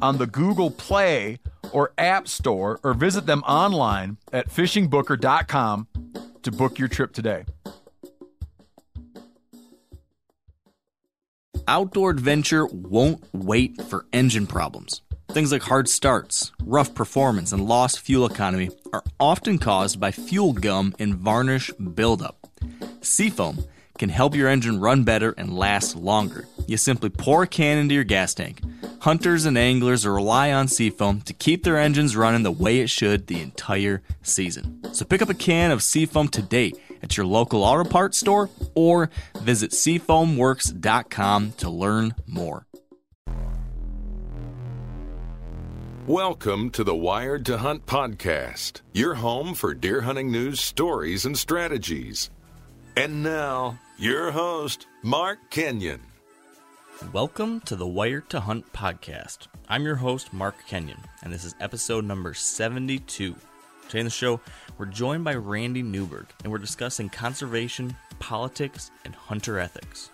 on the Google Play or App Store or visit them online at fishingbooker.com to book your trip today. Outdoor adventure won't wait for engine problems. Things like hard starts, rough performance, and lost fuel economy are often caused by fuel gum and varnish buildup. Seafoam can help your engine run better and last longer. You simply pour a can into your gas tank. Hunters and anglers rely on Seafoam to keep their engines running the way it should the entire season. So pick up a can of Seafoam today at your local auto parts store or visit seafoamworks.com to learn more. Welcome to the Wired to Hunt podcast, your home for deer hunting news, stories, and strategies. And now, your host, Mark Kenyon. Welcome to the Wired to Hunt podcast. I'm your host, Mark Kenyon, and this is episode number 72. Today in the show, we're joined by Randy Newberg, and we're discussing conservation, politics, and hunter ethics.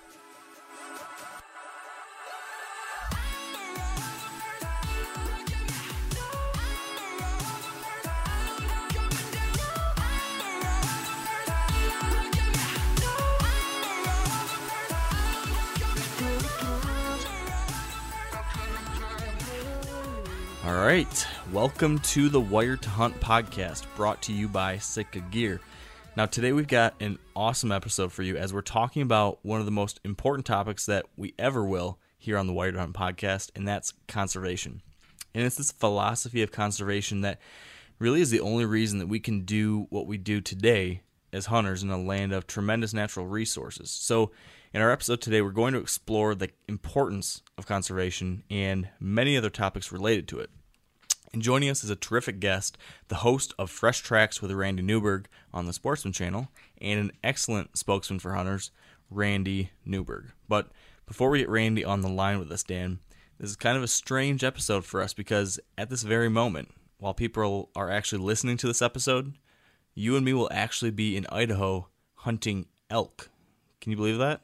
All right, welcome to the Wired to Hunt podcast brought to you by Sitka Gear. Now, today we've got an awesome episode for you as we're talking about one of the most important topics that we ever will here on the Wired to Hunt podcast, and that's conservation. And it's this philosophy of conservation that really is the only reason that we can do what we do today as hunters in a land of tremendous natural resources. So, in our episode today, we're going to explore the importance of conservation and many other topics related to it. And joining us is a terrific guest, the host of Fresh Tracks with Randy Newberg on the Sportsman Channel, and an excellent spokesman for hunters, Randy Newberg. But before we get Randy on the line with us, Dan, this is kind of a strange episode for us because at this very moment, while people are actually listening to this episode, you and me will actually be in Idaho hunting elk. Can you believe that?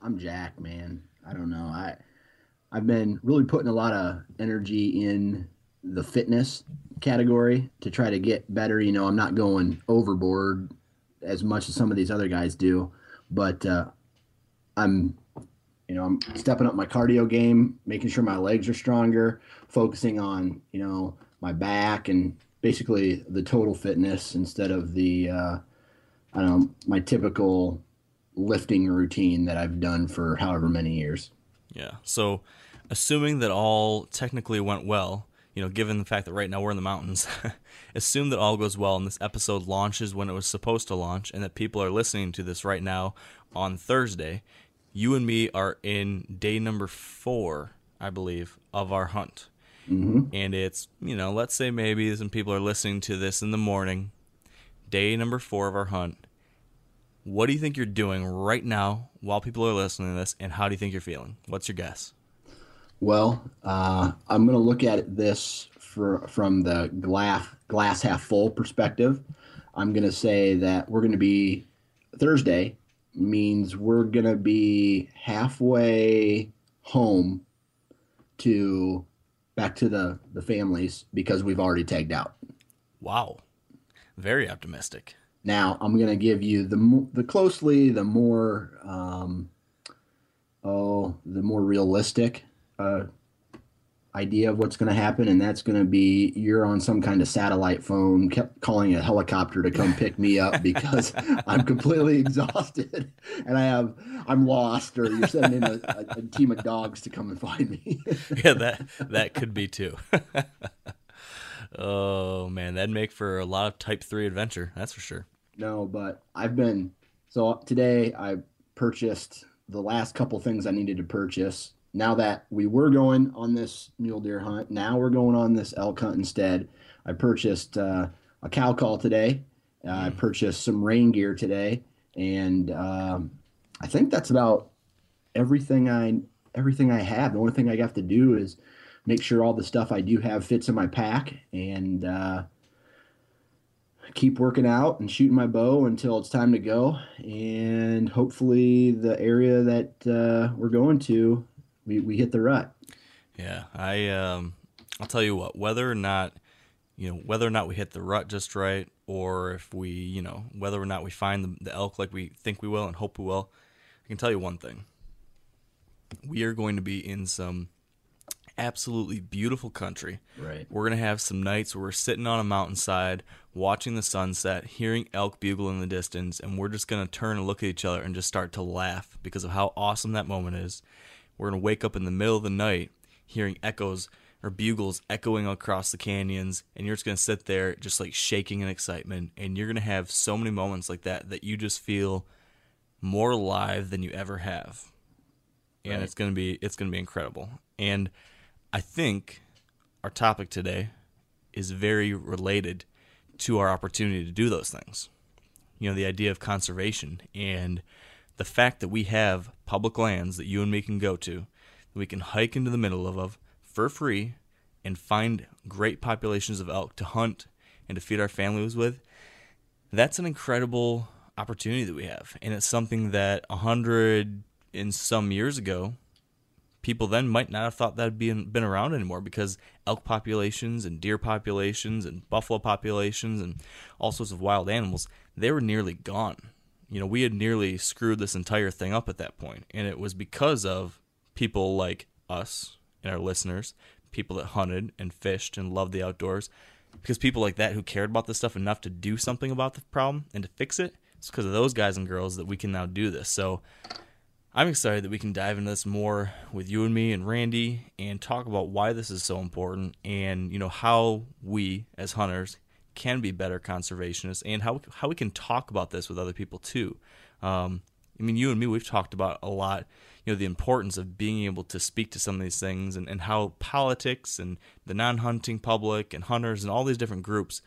I'm Jack, man. I don't know. I I've been really putting a lot of energy in the fitness category to try to get better. You know, I'm not going overboard as much as some of these other guys do, but uh, I'm, you know, I'm stepping up my cardio game, making sure my legs are stronger, focusing on, you know, my back and basically the total fitness instead of the, uh, I don't know, my typical lifting routine that I've done for however many years. Yeah. So, assuming that all technically went well, you know, given the fact that right now we're in the mountains, assume that all goes well and this episode launches when it was supposed to launch and that people are listening to this right now on Thursday. You and me are in day number four, I believe, of our hunt. Mm-hmm. And it's, you know, let's say maybe some people are listening to this in the morning, day number four of our hunt. What do you think you're doing right now while people are listening to this, and how do you think you're feeling? What's your guess? Well, uh, I'm going to look at this for, from the glass glass half full perspective. I'm going to say that we're going to be Thursday means we're going to be halfway home to back to the the families because we've already tagged out. Wow, very optimistic. Now I'm going to give you the the closely the more um, oh the more realistic uh, idea of what's going to happen, and that's going to be you're on some kind of satellite phone, kept calling a helicopter to come pick me up because I'm completely exhausted and I have I'm lost, or you're sending in a, a, a team of dogs to come and find me. yeah, that that could be too. oh man, that'd make for a lot of Type Three adventure. That's for sure. No, but I've been so today I purchased the last couple things I needed to purchase now that we were going on this mule deer hunt, now we're going on this elk hunt instead. I purchased uh, a cow call today. Uh, I purchased some rain gear today, and um, I think that's about everything I everything I have. The only thing I have to do is make sure all the stuff I do have fits in my pack, and uh, keep working out and shooting my bow until it's time to go. And hopefully, the area that uh, we're going to, we, we hit the rut. Yeah, I um, I'll tell you what, whether or not you know whether or not we hit the rut just right, or if we you know whether or not we find the, the elk like we think we will and hope we will, I can tell you one thing: we are going to be in some absolutely beautiful country. Right. We're gonna have some nights where we're sitting on a mountainside, watching the sunset, hearing elk bugle in the distance, and we're just gonna turn and look at each other and just start to laugh because of how awesome that moment is. We're gonna wake up in the middle of the night hearing echoes or bugles echoing across the canyons, and you're just gonna sit there just like shaking in excitement, and you're gonna have so many moments like that that you just feel more alive than you ever have. And Right. it's gonna be it's gonna be incredible. And I think our topic today is very related to our opportunity to do those things. You know, the idea of conservation and the fact that we have public lands that you and me can go to, that we can hike into the middle of, of for free and find great populations of elk to hunt and to feed our families with. That's an incredible opportunity that we have. And it's something that a hundred and some years ago people then might not have thought that had been been around anymore because elk populations and deer populations and buffalo populations and all sorts of wild animals they were nearly gone. You know, we had nearly screwed this entire thing up at that point, and it was because of people like us and our listeners, people that hunted and fished and loved the outdoors, because people like that who cared about this stuff enough to do something about the problem and to fix it. It's because of those guys and girls that we can now do this. So I'm excited that we can dive into this more with you and me and Randy and talk about why this is so important and you know how we as hunters can be better conservationists and how how we can talk about this with other people too. Um, I mean, you and me, we've talked about a lot, you know, the importance of being able to speak to some of these things and, and how politics and the non hunting public and hunters and all these different groups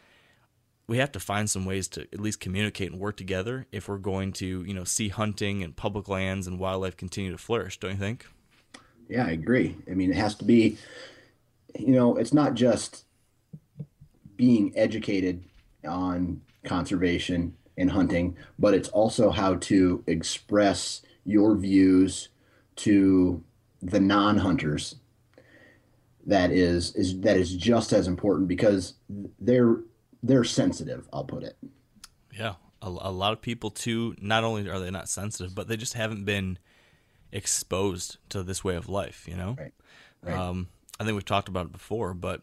we have to find some ways to at least communicate and work together if we're going to, you know, see hunting and public lands and wildlife continue to flourish, don't you think? Yeah, I agree. I mean, it has to be, you know, it's not just being educated on conservation and hunting, but it's also how to express your views to the non-hunters. That is is that is just as important because they're they're sensitive. I'll put it. Yeah. A, a lot of people, too, not only are they not sensitive, but they just haven't been exposed to this way of life, you know? Right. Right. Um, I think we've talked about it before, but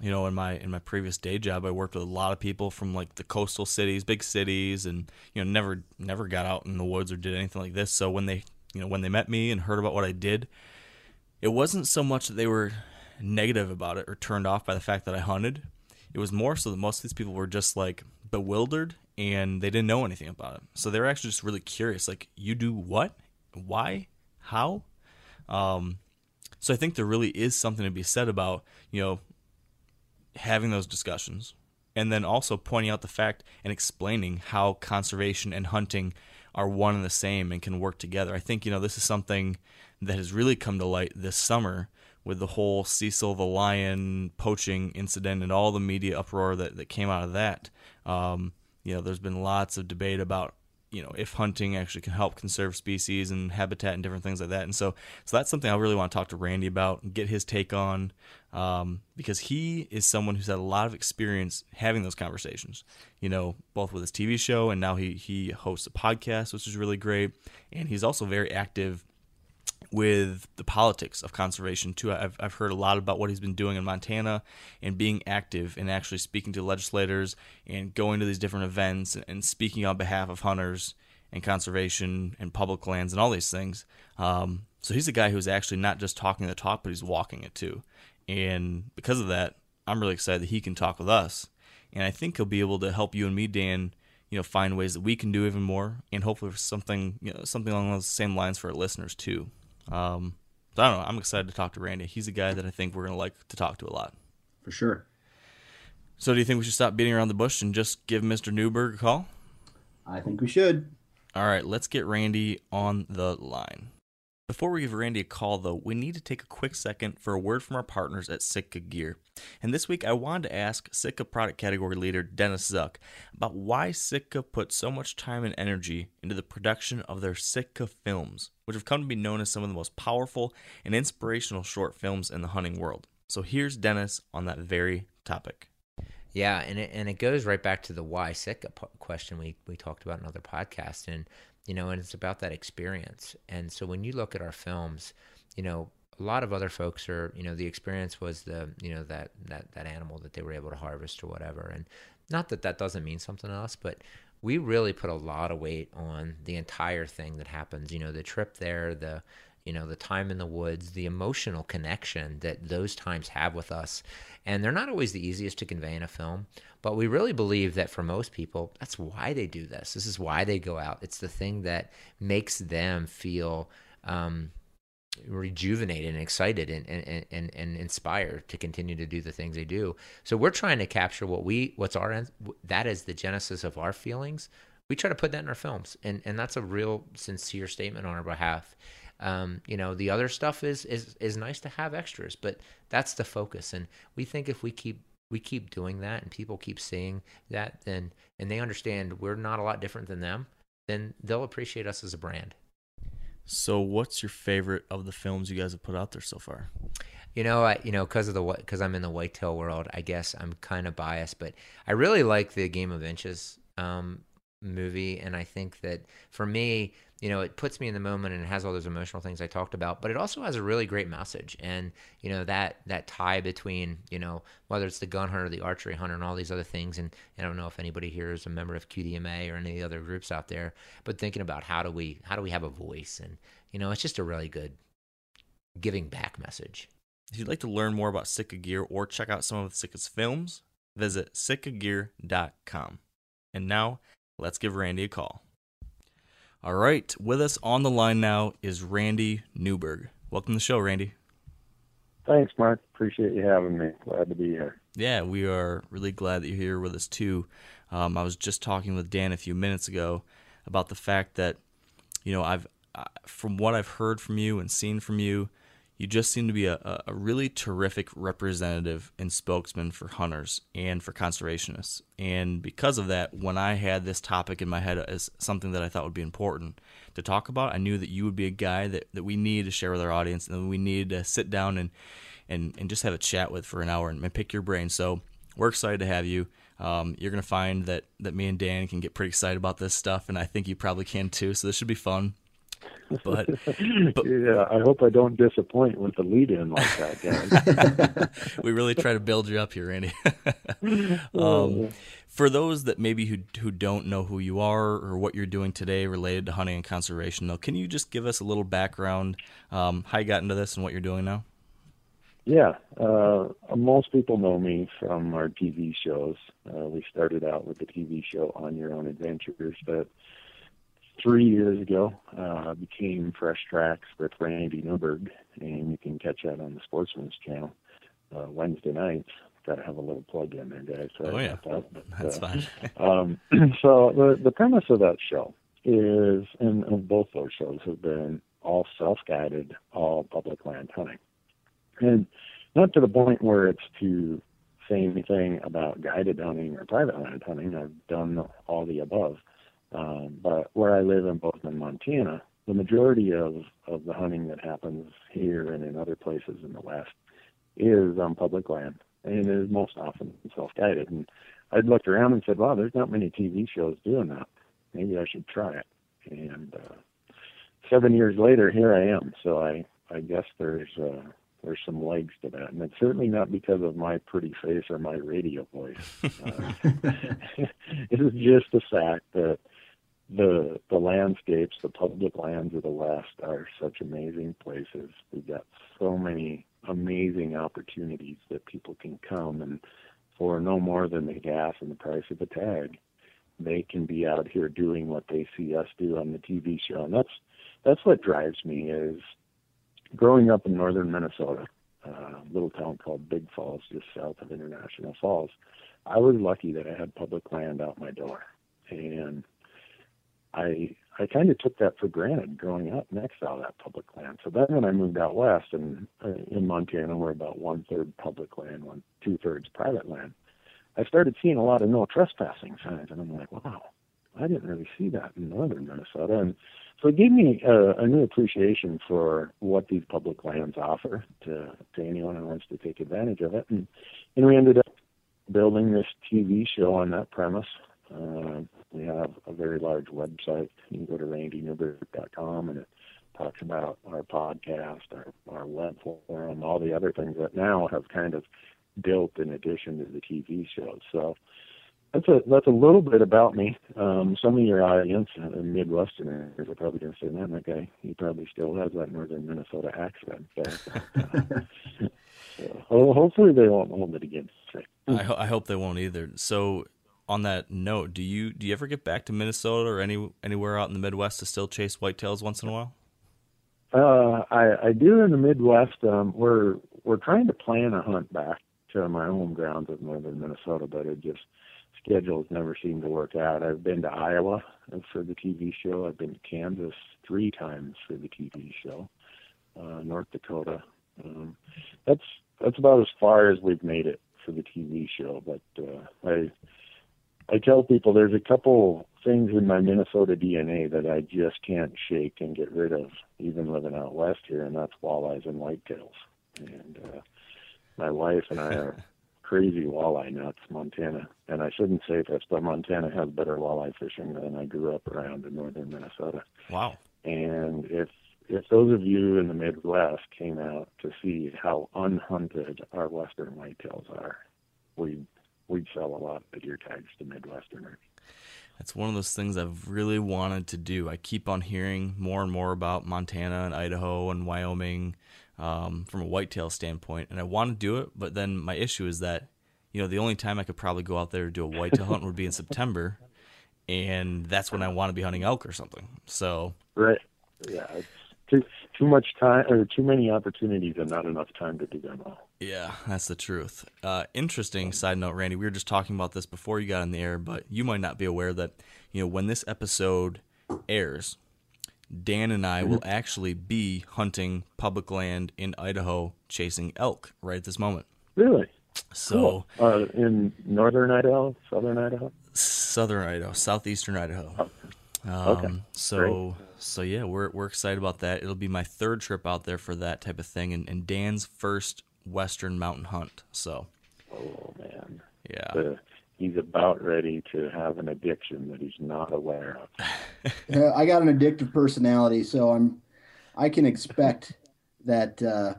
you know, in my in my previous day job, I worked with a lot of people from like the coastal cities, big cities, and you know, never never got out in the woods or did anything like this. So when they you know when they met me and heard about what I did, it wasn't so much that they were negative about it or turned off by the fact that I hunted. It was more so that most of these people were just like bewildered and they didn't know anything about it. So they were actually just really curious, like, you do what? Why? How? Um, so I think there really is something to be said about, you know, having those discussions and then also pointing out the fact and explaining how conservation and hunting are one and the same and can work together. I think, you know, this is something that has really come to light this summer with the whole Cecil the lion poaching incident and all the media uproar that, that came out of that. Um, you know, there's been lots of debate about you know if hunting actually can help conserve species and habitat and different things like that and so so that's something i really want to talk to randy about and get his take on um, because he is someone who's had a lot of experience having those conversations you know both with his tv show and now he he hosts a podcast which is really great and he's also very active with the politics of conservation too. I've I've heard a lot about what he's been doing in Montana and being active and actually speaking to legislators and going to these different events and speaking on behalf of hunters and conservation and public lands and all these things. Um, so he's a guy who's actually not just talking the talk, but he's walking it too. And because of that, I'm really excited that he can talk with us. And I think he'll be able to help you and me, Dan, you know, find ways that we can do even more, and hopefully something, you know, something along those same lines for our listeners too. Um, So I don't know. I'm excited to talk to Randy. He's a guy that I think we're gonna like to talk to a lot. For sure. So do you think we should stop beating around the bush and just give Mr. Newberg a call? I think we should. All right, let's get Randy on the line. Before we give Randy a call, though, we need to take a quick second for a word from our partners at Sitka Gear. And this week, I wanted to ask Sitka product category leader Dennis Zuck about why Sitka put so much time and energy into the production of their Sitka films, which have come to be known as some of the most powerful and inspirational short films in the hunting world. So here's Dennis on that very topic. Yeah, and it, and it goes right back to the why Sitka question we, we talked about in other podcasts. And you know, and it's about that experience. And so when you look at our films, you know, a lot of other folks are, you know, the experience was the, you know, that that that animal that they were able to harvest or whatever. And not that that doesn't mean something to us, but we really put a lot of weight on the entire thing that happens. You know, the trip there, the you know, the time in the woods, the emotional connection that those times have with us. And they're not always the easiest to convey in a film, but we really believe that for most people, that's why they do this. This is why they go out. It's the thing that makes them feel um, rejuvenated and excited and, and, and, and inspired to continue to do the things they do. So we're trying to capture what we, what's our, that is the genesis of our feelings. We try to put that in our films. And, and that's a real sincere statement on our behalf. Um, you know, the other stuff is is is nice to have extras, but that's the focus. And we think if we keep we keep doing that and people keep seeing that, then and they understand we're not a lot different than them, then they'll appreciate us as a brand. So, what's your favorite of the films you guys have put out there so far? You know, I you know because of the because I'm in the whitetail world, I guess I'm kind of biased, but I really like the Game of Inches um, movie, and I think that for me, you know, it puts me in the moment and it has all those emotional things I talked about, but it also has a really great message. And, you know, that, that tie between, you know, whether it's the gun hunter, the archery hunter, and all these other things. And, and I don't know if anybody here is a member of QDMA or any of the other groups out there, but thinking about how do we, how do we have a voice? And, you know, it's just a really good giving back message. If you'd like to learn more about Sitka Gear or check out some of Sitka's films, visit sitkagear.com. And now, let's give Randy a call. All right, with us on the line now is Randy Newberg. Welcome to the show, Randy. Thanks, Mark. Appreciate you having me. Glad to be here. Yeah, we are really glad that you're here with us too. Um, I was just talking with Dan a few minutes ago about the fact that, you know, I've from what I've heard from you and seen from you, you just seem to be a, a really terrific representative and spokesman for hunters and for conservationists. And because of that, when I had this topic in my head as something that I thought would be important to talk about, I knew that you would be a guy that, that we needed to share with our audience and we needed to sit down and, and, and just have a chat with for an hour and, and pick your brain. So we're excited to have you. Um, you're going to find that, that me and Dan can get pretty excited about this stuff, and I think you probably can too. So this should be fun. But, but, yeah, I hope I don't disappoint with the lead in like that, guys. we really try to build you up here, Randy. um, for those that maybe who who don't know who you are or what you're doing today related to hunting and conservation, though, can you just give us a little background, um, how you got into this and what you're doing now? Yeah, uh, most people know me from our TV shows. Uh, we started out with the TV show On Your Own Adventures, but three years ago, uh, became Fresh Tracks with Randy Newberg, and you can catch that on the Sportsman's Channel uh, Wednesday nights. Got to have a little plug in there, guys. Sorry oh yeah, that, but, that's uh, fine. um, so the the premise of that show is, and, and both those shows have been all self-guided, all public land hunting, and not to the point where it's to say anything about guided hunting or private land hunting. I've done all the above um, but where I live in Bozeman, Montana, the majority of, of the hunting that happens here and in other places in the West is on public land and is most often self-guided. And I'd looked around and said, wow, there's not many TV shows doing that. Maybe I should try it. And uh, seven years later, here I am. So I, I guess there's uh, there's some legs to that, and it's certainly not because of my pretty face or my radio voice. Uh, it is just the fact that the the landscapes, the public lands of the West are such amazing places. We've got so many amazing opportunities that people can come and for no more than the gas and the price of the tag, they can be out here doing what they see us do on the TV show. And that's that's what drives me is growing up in northern Minnesota, uh, a little town called Big Falls, just south of International Falls, I was lucky that I had public land out my door, and I I kind of took that for granted growing up next to all that public land. So then when I moved out west and uh, in Montana, we're about one third public land, one two thirds private land. I started seeing a lot of no trespassing signs, and I'm like, wow, I didn't really see that in northern Minnesota. And so it gave me a, a new appreciation for what these public lands offer to to anyone who wants to take advantage of it. And and we ended up building this TV show on that premise. Uh, we have a very large website. You can go to randynewberg.com and it talks about our podcast, our, our web forum, all the other things that now have kind of built in addition to the TV show. So that's a that's a little bit about me. Um, some of your audience, uh, Midwesterners, are probably going to say, "Man, that guy, he probably still has that northern Minnesota accent." So, so hopefully, they won't hold it against me. I, ho- I hope they won't either. So, on that note, do you do you ever get back to Minnesota or any anywhere out in the Midwest to still chase whitetails once in a while? Uh, I, I do in the Midwest. Um, we're we're trying to plan a hunt back to my home grounds of northern Minnesota, but it just schedules never seem to work out. I've been to Iowa for the TV show. I've been to Kansas three times for the TV show. Uh, North Dakota. Um, that's that's about as far as we've made it for the TV show. But uh, I I tell people there's a couple things in my Minnesota DNA that I just can't shake and get rid of, even living out west here, and that's walleyes and whitetails. And uh, my wife and I are crazy walleye nuts, Montana. And I shouldn't say this, but Montana has better walleye fishing than I grew up around in northern Minnesota. Wow. And if if those of you in the Midwest came out to see how unhunted our western whitetails are, we we'd sell a lot of deer tags to Midwesterners. That's one of those things I've really wanted to do. I keep on hearing more and more about Montana and Idaho and Wyoming um, from a whitetail standpoint, and I want to do it. But then my issue is that you know the only time I could probably go out there to do a whitetail hunt would be in September, and that's when I want to be hunting elk or something. So right, yeah, it's too too much time or too many opportunities and not enough time to do them all. Yeah, that's the truth. Uh, interesting side note, Randy. We were just talking about this before you got in the air, but you might not be aware that you know when this episode airs, Dan and I will actually be hunting public land in Idaho, chasing elk right at this moment. Really? So, cool. uh, in northern Idaho, southern Idaho, southern Idaho, southeastern Idaho. Oh. Um, Okay. So, Great. so yeah, we're we're excited about that. It'll be my third trip out there for that type of thing, and, and Dan's first western mountain hunt. So, oh man, yeah. uh, he's about ready to have an addiction that he's not aware of. Uh, I got an addictive personality, so I'm I can expect that uh,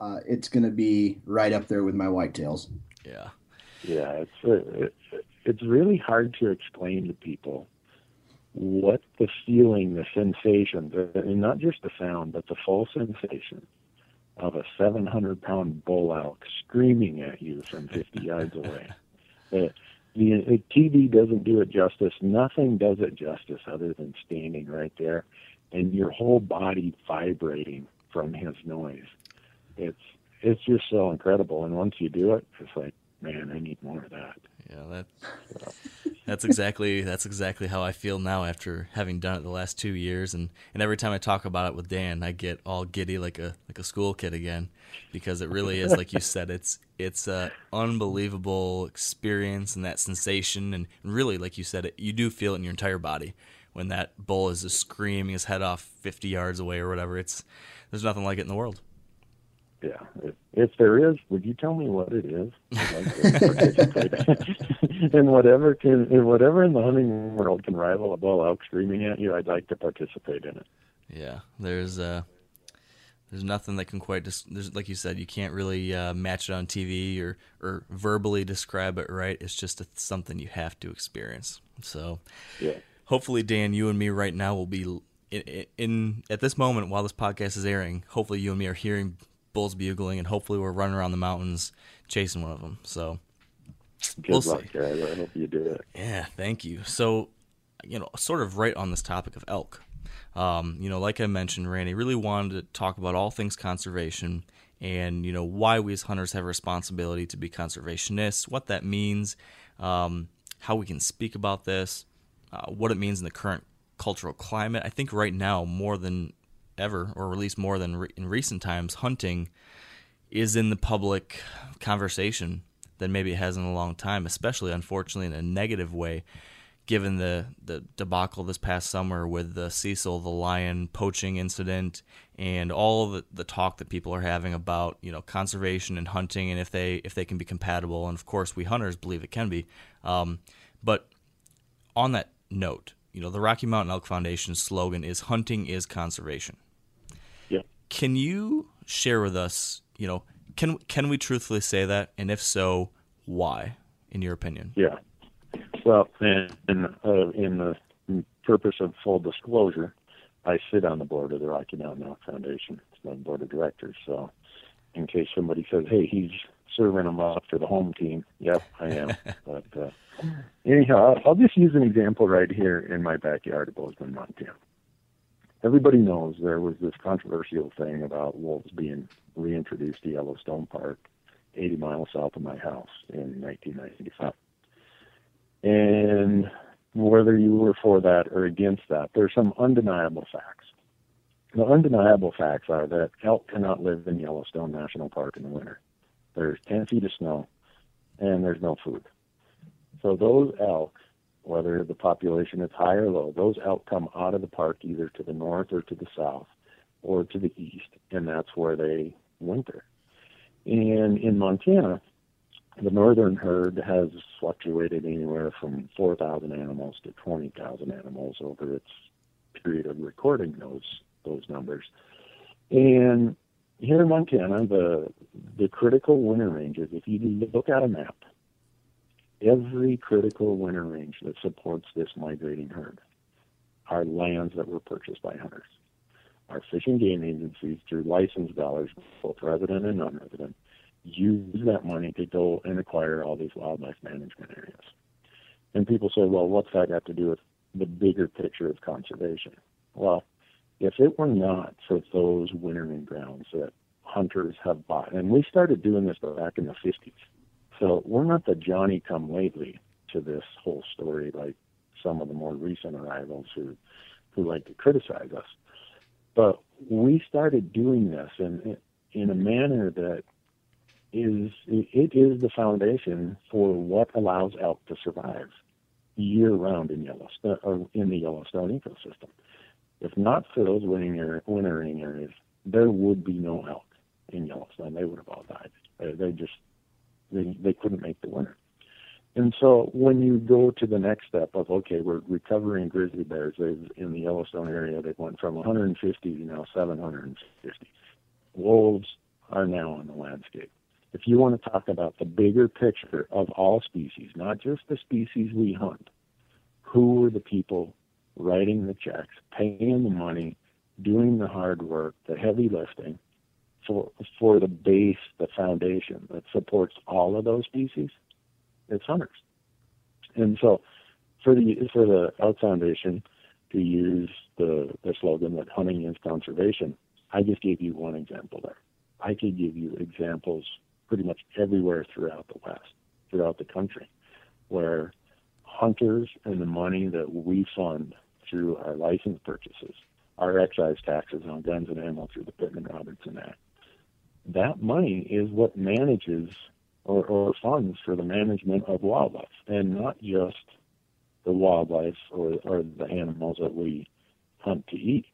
uh, it's going to be right up there with my whitetails. Yeah. Yeah, it's uh, it, it's really hard to explain to people what the feeling, the sensation, the, and not just the sound, but the full sensation of a 700 pound bull elk screaming at you from 50 yards away. The, the, the TV doesn't do it justice. Nothing does it justice other than standing right there and your whole body vibrating from his noise. It's it's just so incredible. And once you do it, it's like, man, I need more of that. Yeah, that that's exactly that's exactly how I feel now after having done it the last two years, and, and every time I talk about it with Dan, I get all giddy like a like a school kid again, because it really is like you said, it's it's a unbelievable experience and that sensation, and really like you said, it you do feel it in your entire body when that bull is just screaming his head off fifty yards away or whatever. It's there's nothing like it in the world. Yeah, if, if there is, would you tell me what it is? I'd like to and whatever can, and whatever in the hunting world can rival a bull elk screaming at you, I'd like to participate in it. Yeah, there's uh, there's nothing that can quite just there's like you said, you can't really uh, match it on TV or or verbally describe it right. It's just a, something you have to experience. So, Yeah. hopefully, Dan, you and me right now will be in, in, in at this moment while this podcast is airing. Hopefully, you and me are hearing bulls bugling, and hopefully, we're running around the mountains chasing one of them. So, Good We'll luck, see. guys. I hope you do it. yeah, thank you. So, you know, sort of right on this topic of elk. Um, you know, like I mentioned, Randy really wanted to talk about all things conservation and you know why we as hunters have a responsibility to be conservationists, what that means, um, how we can speak about this, uh, what it means in the current cultural climate. I think right now more than ever, or at least more than re- in recent times, hunting is in the public conversation than maybe it has in a long time, especially unfortunately in a negative way given the, the debacle this past summer with the Cecil the lion poaching incident and all the, the talk that people are having about you know conservation and hunting and if they if they can be compatible. And of course we hunters believe it can be. Um, but on that note you know the Rocky Mountain Elk Foundation's slogan is hunting is conservation can you share with us you know can can we truthfully say that and if so why in your opinion yeah well, and, and uh, in the purpose of full disclosure, I sit on the board of the Rocky Mountain Elk Foundation. It's the board of directors. So, in case somebody says, "Hey, he's serving them up for the home team," yep, I am. but uh, anyhow, I'll, I'll just use an example right here in my backyard of Bozeman, Montana. Everybody knows there was this controversial thing about wolves being reintroduced to Yellowstone Park, 80 miles south of my house in 1995. And whether you were for that or against that, there are some undeniable facts. The undeniable facts are that elk cannot live in Yellowstone National Park in the winter. There's 10 feet of snow and there's no food. So those elk, whether the population is high or low, those elk come out of the park either to the north or to the south or to the east, and that's where they winter. And in Montana, the northern herd has fluctuated anywhere from 4,000 animals to 20,000 animals over its period of recording those those numbers. And here in Montana, the the critical winter ranges, if you look at a map, every critical winter range that supports this migrating herd are lands that were purchased by hunters. Our fish and game agencies, through license dollars, both resident and non-resident, use that money to go and acquire all these wildlife management areas. And people say, well, what's that got to do with the bigger picture of conservation? Well, if it were not for those wintering grounds that hunters have bought, and we started doing this back in the 50s, so we're not the Johnny come lately to this whole story like some of the more recent arrivals who who like to criticize us. But we started doing this in in a manner that is it is the foundation for what allows elk to survive year round in Yellowstone or uh, in the Yellowstone ecosystem. If not for those wintering, wintering areas, there would be no elk in Yellowstone. They would have all died. They just they they couldn't make the winter. And so when you go to the next step of okay, we're recovering grizzly bears they've, in the Yellowstone area, they went from 150 to now 750. Wolves are now on the landscape if you want to talk about the bigger picture of all species, not just the species we hunt, who are the people writing the checks, paying the money, doing the hard work, the heavy lifting for for the base, the foundation that supports all of those species? It's hunters. And so for the for the Elk Foundation to use the, the slogan that hunting is conservation, I just gave you one example there. I could give you examples pretty much everywhere throughout the West, throughout the country, where hunters and the money that we fund through our license purchases, our excise taxes on guns and ammo through the Pittman Robertson Act, that money is what manages or, or funds for the management of wildlife and not just the wildlife or, or the animals that we hunt to eat.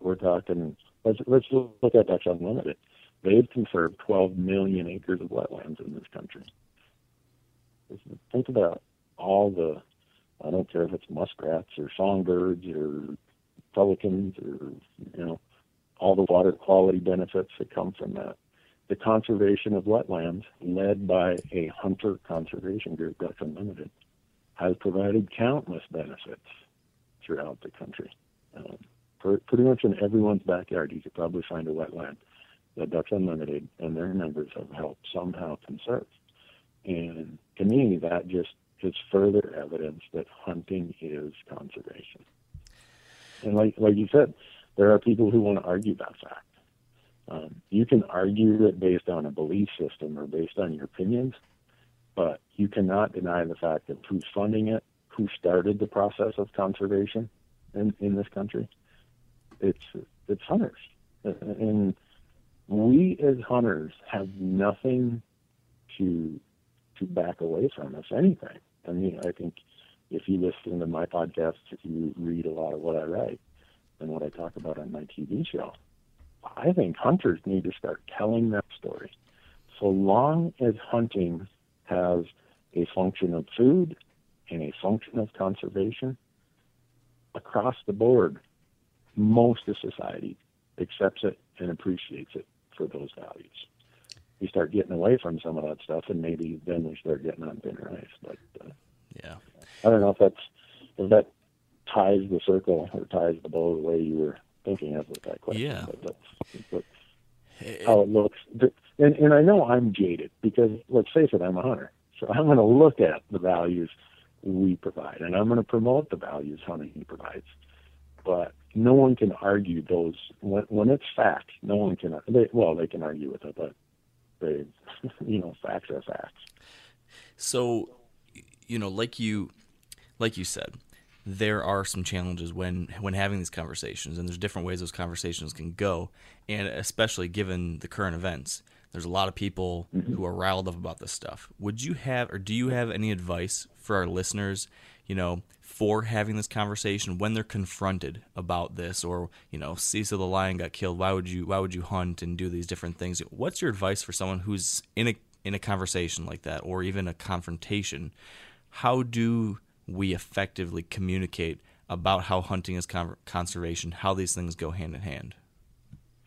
We're talking, let's, let's look at Ducks Unlimited. They've conserved 12 million acres of wetlands in this country. Think about all the, I don't care if it's muskrats or songbirds or pelicans or, you know, all the water quality benefits that come from that. The conservation of wetlands, led by a hunter conservation group, Ducks Unlimited, has provided countless benefits throughout the country. Um, pretty much in everyone's backyard, you could probably find a wetland that Ducks Unlimited and their members have helped somehow conserve. And to me, that just is further evidence that hunting is conservation. and like like you said, there are people who want to argue about that. Um, you can argue it based on a belief system or based on your opinions, but you cannot deny the fact that who's funding it, who started the process of conservation in, in this country. It's it's hunters, and we as hunters have nothing to to back away from, if anything. I mean, I think if you listen to my podcasts, if you read a lot of what I write and what I talk about on my TV show, I think hunters need to start telling that story. So long as hunting has a function of food and a function of conservation, across the board, most of society accepts it and appreciates it for those values. We start getting away from some of that stuff, and maybe then we start getting on thinner ice. But uh, yeah, I don't know if that's if that ties the circle or ties the bow the way you were thinking of with that question. Yeah. But that's, that's how it looks. And, and I know I'm jaded because, let's face it, I'm a hunter. So I'm going to look at the values we provide, and I'm going to promote the values hunting provides. But no one can argue those when, when it's fact. No one can. They, well, they can argue with it, but they, you know, facts are facts. So, you know, like you, like you said, there are some challenges when when having these conversations, and there's different ways those conversations can go, and especially given the current events, there's a lot of people mm-hmm. who are riled up about this stuff. Would you have, or do you have any advice for our listeners? You know, for having this conversation when they're confronted about this, or you know, Cecil the lion got killed. Why would you? Why would you hunt and do these different things? What's your advice for someone who's in a in a conversation like that, or even a confrontation? How do we effectively communicate about how hunting is con- conservation, how these things go hand in hand.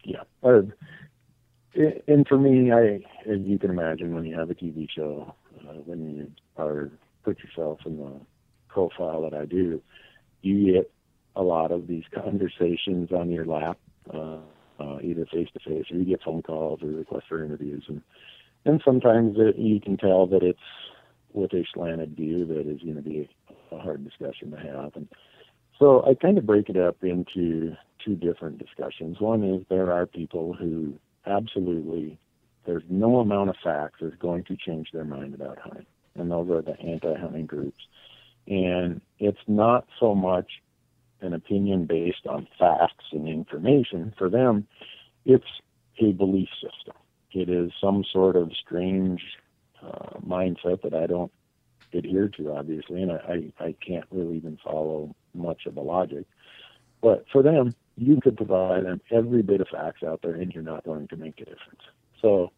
Yeah. Uh, and for me, I, as you can imagine, when you have a TV show, uh, when you are put yourself in the profile that I do, you get a lot of these conversations on your lap, uh, uh, either face to face, or you get phone calls or requests for interviews, and and sometimes it, you can tell that it's with a slanted view that is going to be a hard discussion to have. And so I kind of break it up into two different discussions. One is there are people who absolutely, there's no amount of facts is going to change their mind about hunting. And those are the anti hunting groups. And it's not so much an opinion based on facts and information. For them, it's a belief system. It is some sort of strange uh, mindset that I don't adhere to, obviously, and I, I can't really even follow much of the logic. But for them, you could provide them every bit of facts out there, and you're not going to make a difference. So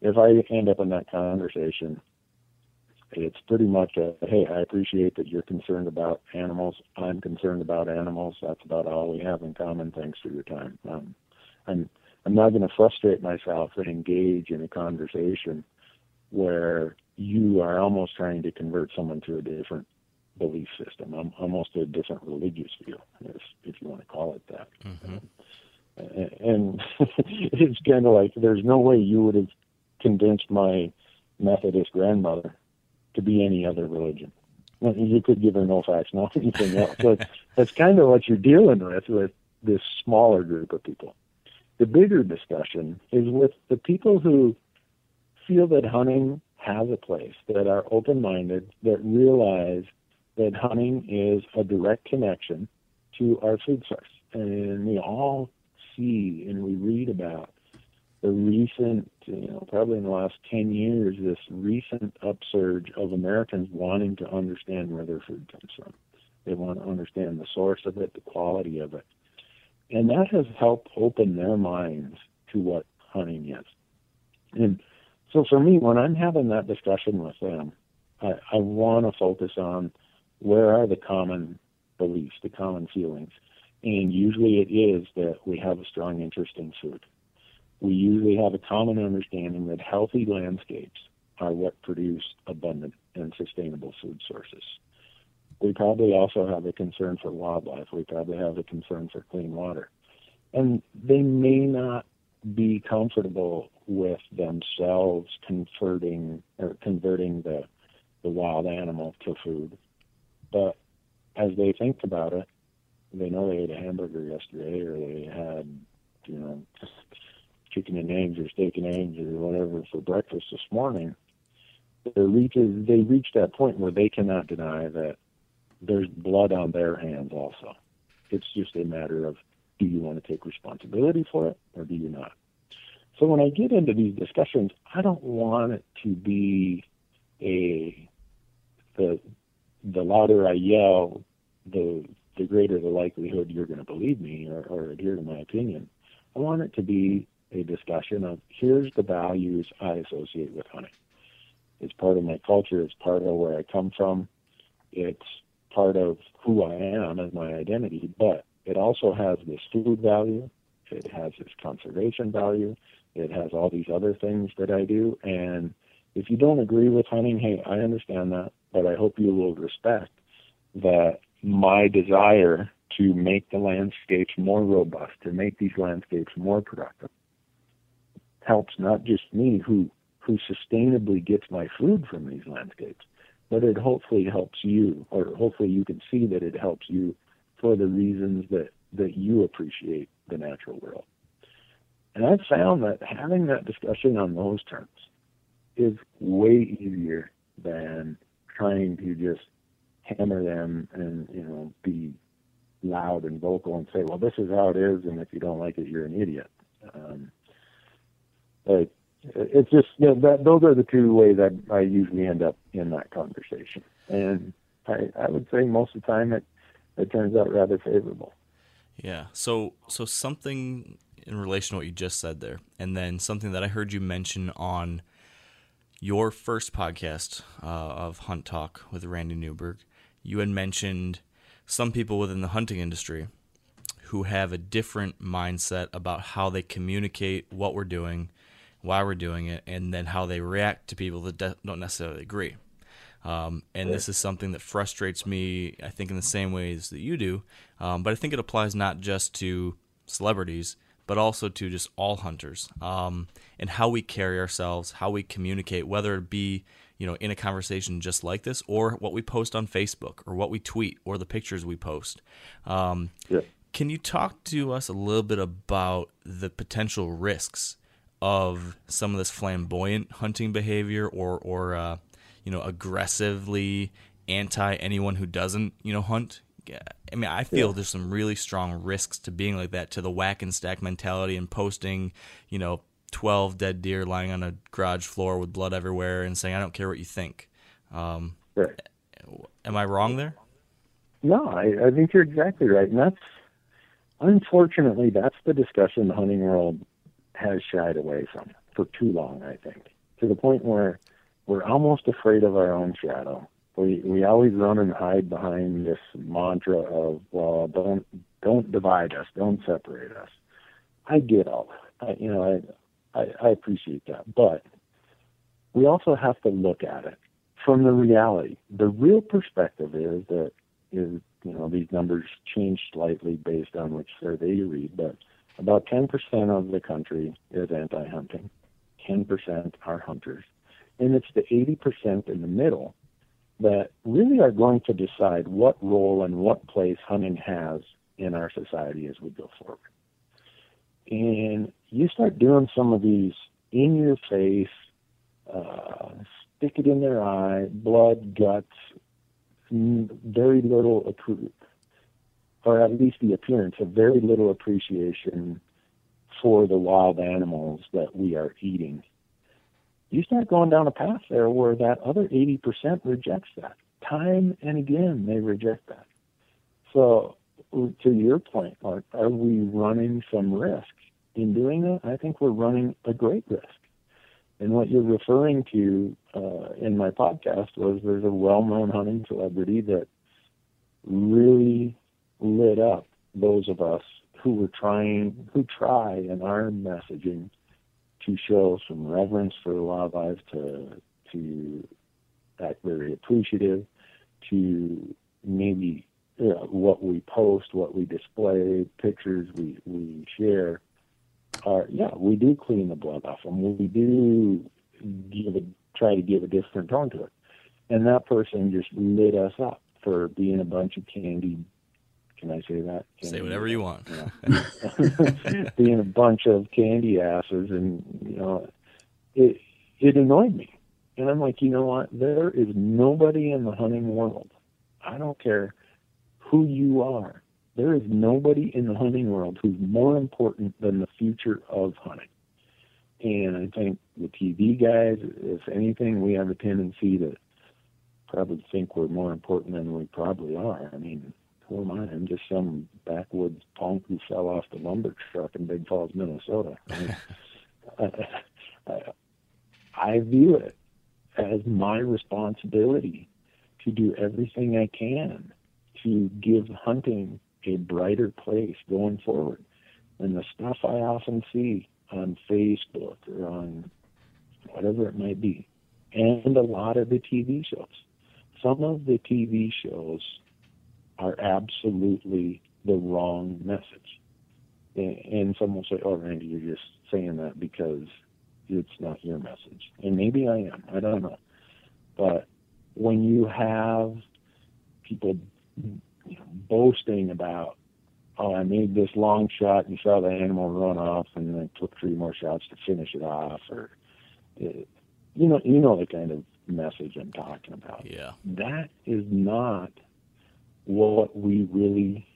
if I end up in that conversation, it's pretty much a hey, I appreciate that you're concerned about animals. I'm concerned about animals. That's about all we have in common. Thanks for your time. Um, I'm I'm not going to frustrate myself and engage in a conversation where you are almost trying to convert someone to a different belief system, almost a different religious view, if, if you want to call it that. Mm-hmm. And it's kind of like there's no way you would have convinced my Methodist grandmother to be any other religion. You could give her no facts, no anything else. But that's kind of what you're dealing with with this smaller group of people. The bigger discussion is with the people who feel that hunting has a place, that are open minded, that realize that hunting is a direct connection to our food source. And we all see and we read about the recent, you know, probably in the last 10 years, this recent upsurge of Americans wanting to understand where their food comes from. They want to understand the source of it, the quality of it. And that has helped open their minds to what hunting is. And so for me, when I'm having that discussion with them, I, I want to focus on where are the common beliefs, the common feelings. And usually it is that we have a strong interest in food. We usually have a common understanding that healthy landscapes are what produce abundant and sustainable food sources. We probably also have a concern for wildlife. We probably have a concern for clean water. And they may not be comfortable with themselves converting or converting the the wild animal to food. But as they think about it, they know they ate a hamburger yesterday or they had, you know, chicken and eggs or steak and eggs or whatever for breakfast this morning, they reaches they reach that point where they cannot deny that there's blood on their hands also. It's just a matter of do you want to take responsibility for it or do you not? So when I get into these discussions, I don't want it to be a the the louder I yell, the the greater the likelihood you're going to believe me or, or adhere to my opinion. I want it to be a discussion of here's the values I associate with hunting. It's part of my culture. It's part of where I come from. It's part of who I am as my identity. But it also has this food value. It has this conservation value. It has all these other things that I do. And if you don't agree with hunting, hey, I understand that, but I hope you will respect that my desire to make the landscapes more robust, to make these landscapes more productive, helps not just me who who sustainably gets my food from these landscapes, but it hopefully helps you, or hopefully you can see that it helps you for the reasons that that you appreciate the natural world. And I've found that having that discussion on those terms is way easier than trying to just hammer them and you know be loud and vocal and say, well, this is how it is, and if you don't like it, you're an idiot. Um, but it's just you know, that those are the two ways I, I usually end up in that conversation, and I, I would say most of the time it it turns out rather favorable. Yeah. So so something in relation to what you just said there, and then something that I heard you mention on your first podcast uh, of Hunt Talk with Randy Newberg. You had mentioned some people within the hunting industry who have a different mindset about how they communicate what we're doing why we're doing it, and then how they react to people that de- don't necessarily agree. Um, and this is something that frustrates me, I think, in the same ways that you do. Um, but I think it applies not just to celebrities, but also to just all hunters um, and how we carry ourselves, how we communicate, whether it be you know in a conversation just like this, or what we post on Facebook, or what we tweet, or the pictures we post. Um, yeah. Can you talk to us a little bit about the potential risks of some of this flamboyant hunting behavior or or uh, you know aggressively anti anyone who doesn't you know hunt. I mean, I feel yeah. there's some really strong risks to being like that, to the whack and stack mentality and posting, you know, 12 dead deer lying on a garage floor with blood everywhere and saying, I don't care what you think. Um, right. Am I wrong there? No, I, I think you're exactly right. And that's, unfortunately, that's the discussion the hunting world has shied away from for too long, I think, to the point where we're almost afraid of our own shadow. We we always run and hide behind this mantra of well, don't don't divide us, don't separate us. I get all that. I, you know, I, I I appreciate that, but we also have to look at it from the reality. The real perspective is that is you know these numbers change slightly based on which survey you read, but about 10% of the country is anti hunting, 10% are hunters. And it's the 80% in the middle that really are going to decide what role and what place hunting has in our society as we go forward. And you start doing some of these in your face, uh, stick it in their eye, blood, guts, very little approval, or at least the appearance of very little appreciation for the wild animals that we are eating. You start going down a path there where that other 80% rejects that. Time and again, they reject that. So, to your point, Mark, are we running some risk in doing that? I think we're running a great risk. And what you're referring to uh, in my podcast was there's a well known hunting celebrity that really lit up those of us who were trying, who try in our messaging to show some reverence for the wildlife, to to act very appreciative, to maybe you know, what we post, what we display, pictures we we share. Are yeah, we do clean the blood off them. We do give a try to give a different tone to it, and that person just lit us up for being a bunch of candy Can I say that? Can Say whatever you want. Yeah. Being a bunch of candy asses, and you know, it it annoyed me. And I'm like, you know what? There is nobody in the hunting world. I don't care who you are. There is nobody in the hunting world who's more important than the future of hunting. And I think the TV guys, if anything, we have a tendency to probably think we're more important than we probably are. I mean, who am I? I'm just some backwoods punk who fell off the lumber truck in Big Falls, Minnesota. I, I, I, I view it as my responsibility to do everything I can to give hunting a brighter place going forward. And the stuff I often see on Facebook or on whatever it might be, and a lot of the TV shows. Some of the TV shows are absolutely the wrong message. And, some will say, oh, Randy, you're just saying that because it's not your message. And maybe I am. I don't know. But when you have people you know, boasting about, oh, I made this long shot and saw the animal run off and then took three more shots to finish it off, or it, you know, you know the kind of message I'm talking about. Yeah. That is not what we really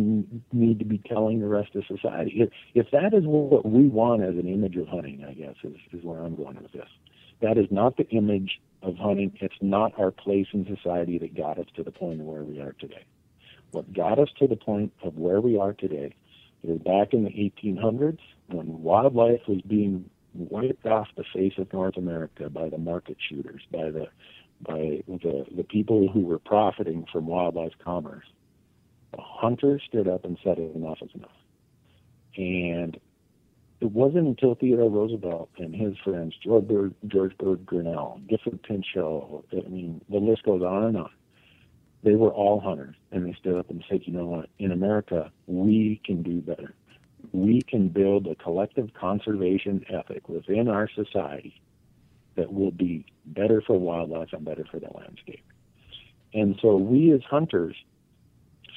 need to be telling the rest of society. If, if that is what we want as an image of hunting, I guess is, is where I'm going with this. That is not the image of hunting. It's not our place in society that got us to the point of where we are today. What got us to the point of where we are today is back in the 1800s when wildlife was being wiped off the face of North America by the market shooters, by the by the the people who were profiting from wildlife commerce. The hunters stood up and said enough is enough. And it wasn't until Theodore Roosevelt and his friends, George Bird, George Bird Grinnell, Gifford Pinchot, I mean, the list goes on and on. They were all hunters, and they stood up and said, you know what, in America, we can do better. We can build a collective conservation ethic within our society that will be better for wildlife and better for the landscape. And so we as hunters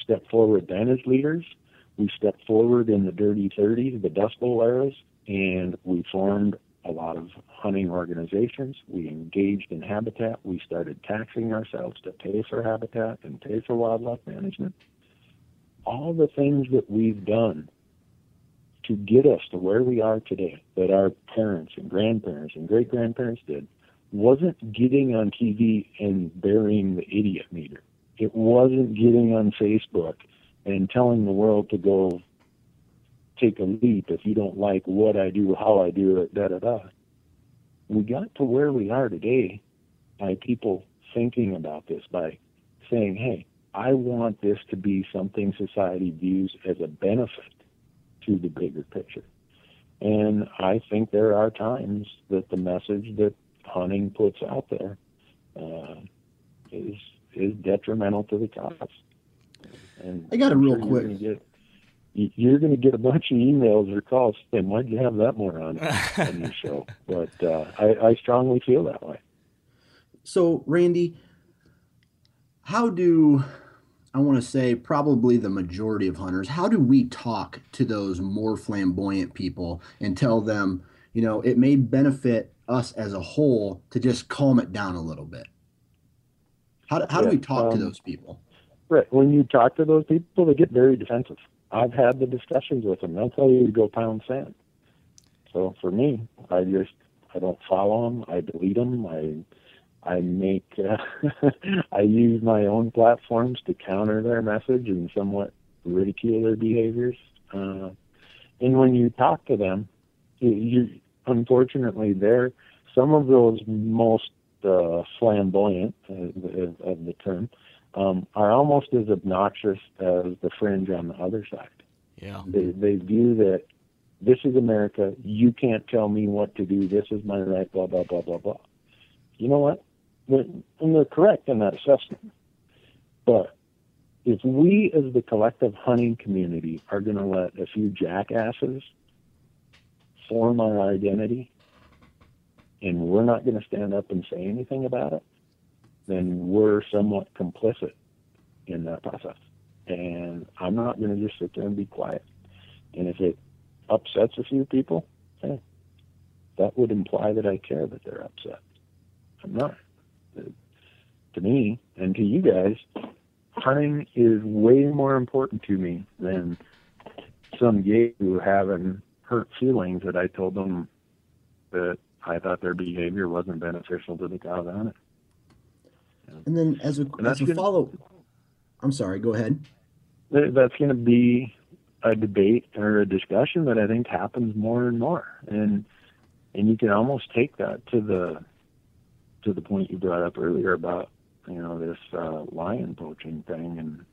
step forward then as leaders. We stepped forward in the dirty 30s, the Dust Bowl eras, and we formed a lot of hunting organizations. We engaged in habitat. We started taxing ourselves to pay for habitat and pay for wildlife management. All the things that we've done to get us to where we are today, that our parents and grandparents and great grandparents did, wasn't getting on TV and burying the idiot meter. It wasn't getting on Facebook and telling the world to go take a leap if you don't like what I do, how I do it, da da da. We got to where we are today by people thinking about this, by saying, hey, I want this to be something society views as a benefit to the bigger picture. And I think there are times that the message that hunting puts out there uh, is is detrimental to the cause. And I got a I'm real quick- You're gonna get, you- you're going to get a bunch of emails or calls saying, "Why'd you have that more on, on your show?" But uh, I, I strongly feel that way. So, Randy, how do I want to say probably the majority of hunters, how do we talk to those more flamboyant people and tell them, you know, it may benefit us as a whole to just calm it down a little bit? How do, how do we talk to um, those people? Right. When you talk to those people, they get very defensive. I've had the discussions with them. They'll tell you to go pound sand. So for me, I just I don't follow them. I delete them. I I make uh, I use my own platforms to counter their message and somewhat ridicule their behaviors. Uh, and when you talk to them, you, you unfortunately they're some of those most uh, flamboyant uh, of, of the term um, are almost as obnoxious as the fringe on the other side. Yeah. They, they view that this is America. You can't tell me what to do. This is my right. Blah blah blah blah blah. You know what? And they're correct in that assessment. But if we, as the collective hunting community, are going to let a few jackasses form our identity, and we're not going to stand up and say anything about it, then we're somewhat complicit in that process. and I'm not going to just sit there and be quiet. And if it upsets a few people, hey, that would imply that I care that they're upset. I'm not. To me and to you guys, hunting is way more important to me than some gay who having hurt feelings that I told them that I thought their behavior wasn't beneficial to the cow that hunted. And then as a, And as a good. follow, I'm sorry, go ahead. That's going to be a debate or a discussion that I think happens more and more, and and you can almost take that to the to the point you brought up earlier about you know this uh, lion poaching thing, and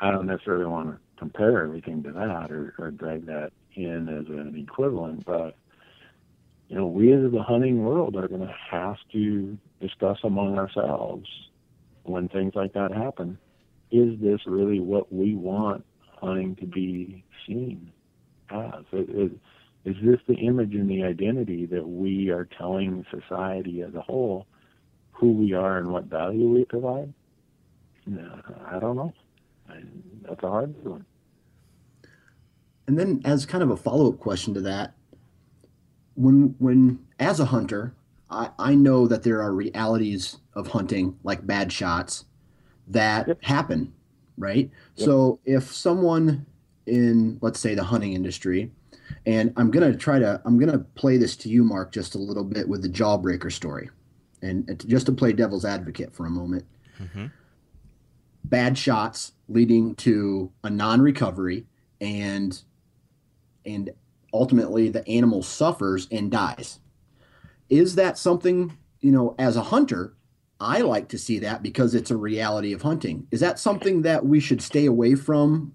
I don't necessarily want to compare everything to that or, or drag that in as an equivalent, but you know we as the hunting world are going to have to discuss among ourselves when things like that happen. Is this really what we want hunting to be seen as? Is, is this the image and the identity that we are telling society as a whole who we are and what value we provide? No, I don't know. I, that's a hard one. And then as kind of a follow-up question to that, when when as a hunter, I, I know that there are realities of hunting like bad shots that Yep. happen, right? Yep. So if someone in let's say the hunting industry, and I'm gonna try to I'm gonna play this to you, Mark, just a little bit with the jawbreaker story, and, and just to play devil's advocate for a moment. Mhm. Bad shots leading to a non-recovery and and ultimately the animal suffers and dies. Is that something, you know, as a hunter, I like to see that because it's a reality of hunting. Is that something that we should stay away from,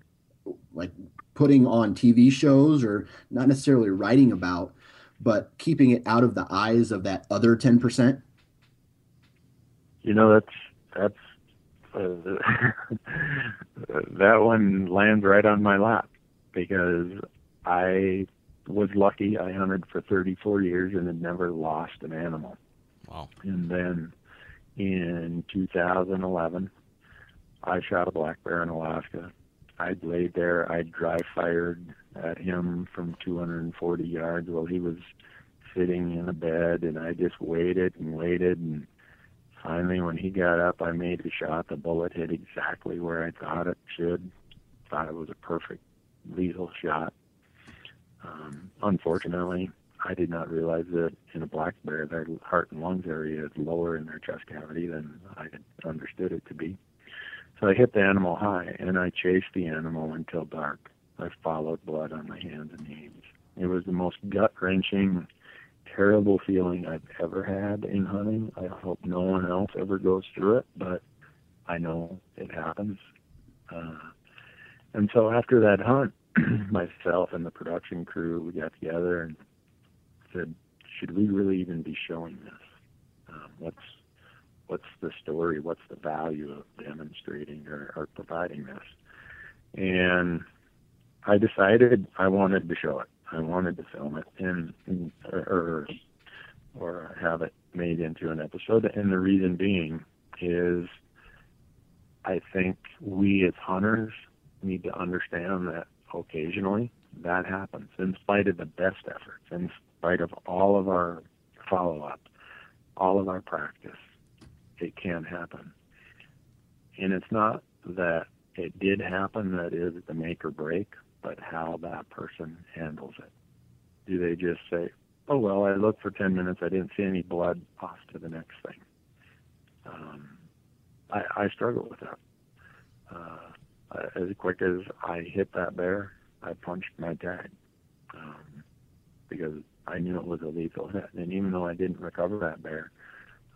like putting on TV shows or not necessarily writing about, but keeping it out of the eyes of that other 10%? You know, that's that's uh, that one lands right on my lap because I was lucky. I hunted for 34 years and had never lost an animal. Wow. And then in 2011, I shot a black bear in Alaska. I'd laid there. I dry fired at him from 240 yards while he was sitting in a bed, and I just waited and waited. And finally, when he got up, I made a shot. The bullet hit exactly where I thought it should. Thought it was a perfect lethal shot. Um, unfortunately, I did not realize that in a black bear, their heart and lungs area is lower in their chest cavity than I had understood it to be. So I hit the animal high, and I chased the animal until dark. I followed blood on my hands and knees. It was the most gut wrenching, terrible feeling I've ever had in hunting. I hope no one else ever goes through it, but I know it happens. Uh, and so after that hunt, myself and the production crew, we got together and said, should we really even be showing this? Um, what's what's the story? What's the value of demonstrating or, or providing this? And I decided I wanted to show it. I wanted to film it and, and or or have it made into an episode. And the reason being is I think we as hunters need to understand that occasionally that happens in spite of the best efforts, in spite of all of our follow up, all of our practice, it can happen. And it's not that it did happen that is the make or break, but how that person handles it. Do they just say, oh, well, I looked for 10 minutes, I didn't see any blood, off to the next thing? Um, I, I struggle with that. Uh, as quick as I hit that bear, I punched my tag um, because I knew it was a lethal hit. And even though I didn't recover that bear,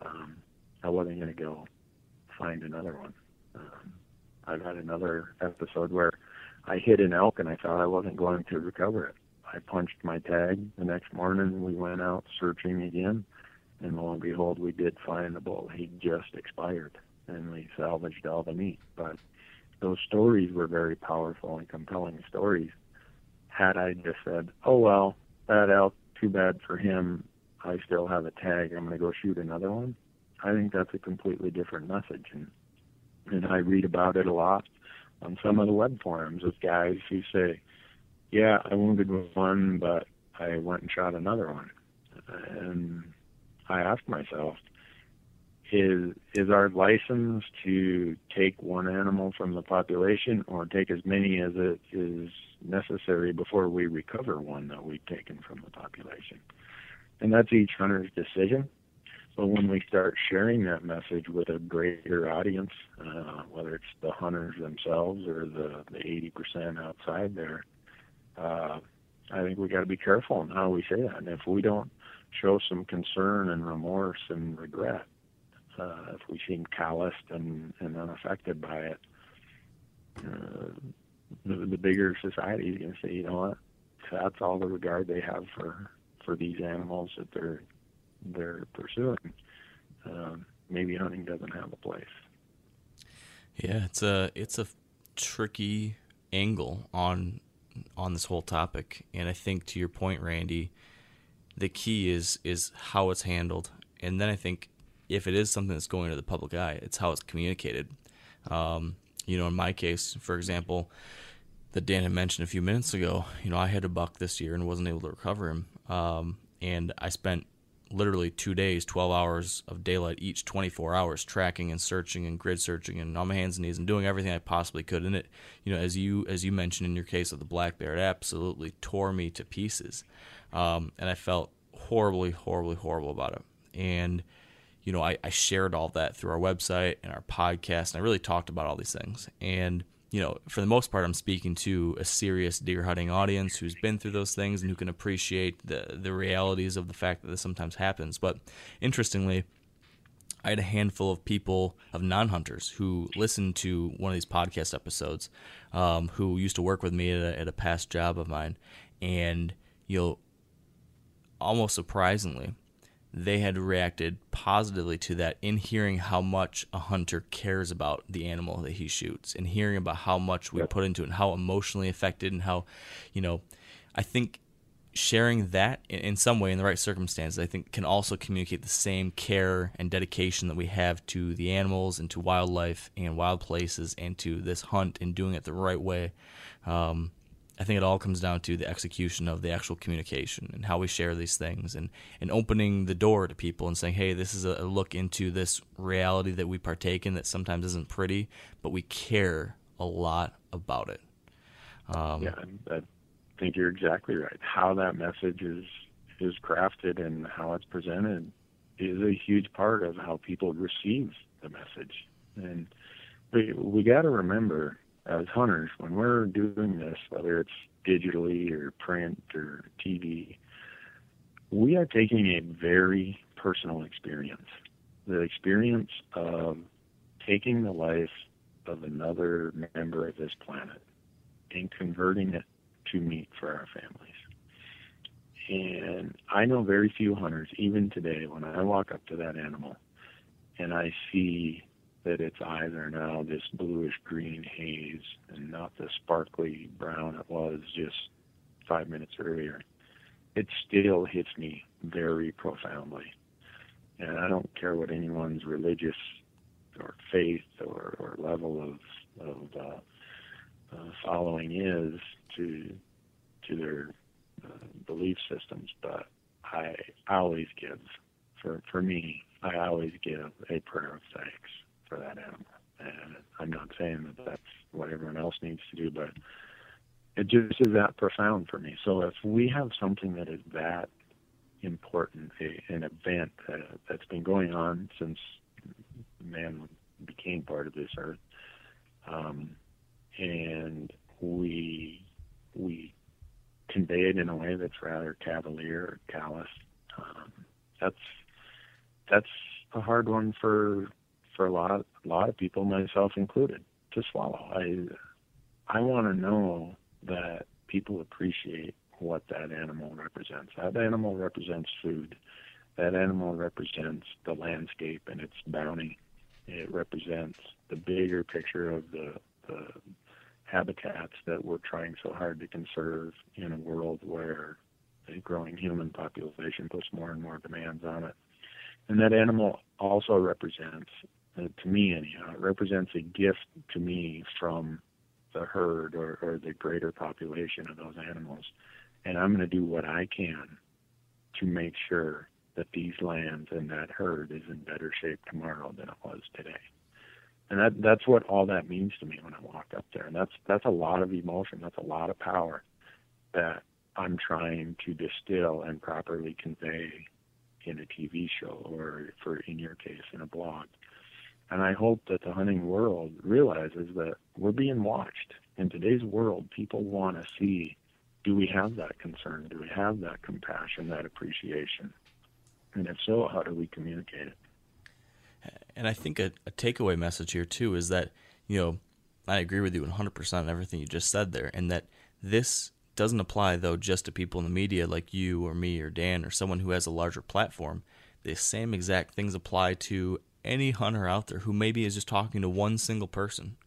um, I wasn't going to go find another one. Um, I've had another episode where I hit an elk and I thought I wasn't going to recover it. I punched my tag. The next morning we went out searching again, and lo and behold, we did find the bull. He just expired, and we salvaged all the meat. But those stories were very powerful and compelling stories. Had I just said, "Oh well, that elk, too bad for him. I still have a tag. I'm going to go shoot another one," I think that's a completely different message, and and I read about it a lot on some of the web forums of guys who say, "Yeah, I wounded one, but I went and shot another one," and I ask myself, is is our license to take one animal from the population or take as many as it is necessary before we recover one that we've taken from the population? And that's each hunter's decision but when we start sharing that message with a greater audience uh, whether it's the hunters themselves or the the 80% outside there uh, I think we got to be careful in how we say that. And if we don't show some concern and remorse and regret uh, if we seem calloused and, and unaffected by it, uh, the, the bigger society is going to say, you know what, that's all the regard they have for for these animals that they're they're pursuing. Um, maybe hunting doesn't have a place. Yeah, it's a it's a tricky angle on on this whole topic, and I think to your point, Randy, the key is is how it's handled, and then I think if it is something that's going to the public eye, it's how it's communicated. Um, you know, in my case, for example, that Dan had mentioned a few minutes ago, you know, I had a buck this year and wasn't able to recover him. Um, and I spent literally two days, 12 hours of daylight each, 24 hours tracking and searching and grid searching and on my hands and knees and doing everything I possibly could. And it, you know, as you as you mentioned in your case of the black bear, it absolutely tore me to pieces, um, and I felt horribly, horribly, horrible about it. And you know, I, I shared all that through our website and our podcast, and I really talked about all these things. And you know, for the most part, I'm speaking to a serious deer hunting audience who's been through those things and who can appreciate the the realities of the fact that this sometimes happens. But interestingly, I had a handful of people of non-hunters who listened to one of these podcast episodes, um, who used to work with me at a, at a past job of mine, and you know, almost surprisingly, they had reacted positively to that in hearing how much a hunter cares about the animal that he shoots and hearing about how much we put into it and how emotionally affected and how you know i think sharing that in some way in the right circumstances i think can also communicate the same care and dedication that we have to the animals and to wildlife and wild places and to this hunt and doing it the right way. Um, I think it all comes down to the execution of the actual communication and how we share these things and, and opening the door to people and saying, hey, this is a look into this reality that we partake in that sometimes isn't pretty, but we care a lot about it. Um, yeah, I think you're exactly right. How that message is is crafted and how it's presented is a huge part of how people receive the message. And we we got to remember as hunters, when we're doing this, whether it's digitally or print or TV, we are taking a very personal experience. The experience of taking the life of another member of this planet and converting it to meat for our families. And I know very few hunters, even today, when I walk up to that animal and I see that its are now this bluish green haze and not the sparkly brown it was just five minutes earlier. It still hits me very profoundly. And I don't care what anyone's religious or faith or, or level of, of uh, uh, following is to to their uh, belief systems, but I always give for for me I always give a prayer of thanks for that animal. And I'm not saying that that's what everyone else needs to do, but it just is that profound for me. So if we have something that is that important, a, an event that, that's been going on since man became part of this earth, um, and we we convey it in a way that's rather cavalier or callous. Um, that's that's a hard one for for a lot a lot of people, myself included, to swallow. I I want to know that people appreciate what that animal represents. That animal represents food. That animal represents the landscape and its bounty. It represents the bigger picture of the, the habitats that we're trying so hard to conserve in a world where a growing human population puts more and more demands on it. And that animal also represents uh, to me anyhow, it represents a gift to me from the herd or, or the greater population of those animals. And I'm going to do what I can to make sure that these lands and that herd is in better shape tomorrow than it was today. And that that's what all that means to me when I walk up there. And that's that's a lot of emotion. That's a lot of power that I'm trying to distill and properly convey in a TV show or for in your case in a blog. And I hope that the hunting world realizes that we're being watched. In today's world, people want to see do we have that concern? Do we have that compassion, that appreciation? And if so, how do we communicate it? And I think a, a takeaway message here, too, is that, you know, I agree with you 100% on everything you just said there, and that this doesn't apply, though, just to people in the media like you or me or Dan or someone who has a larger platform. The same exact things apply to any hunter out there who maybe is just talking to one single person.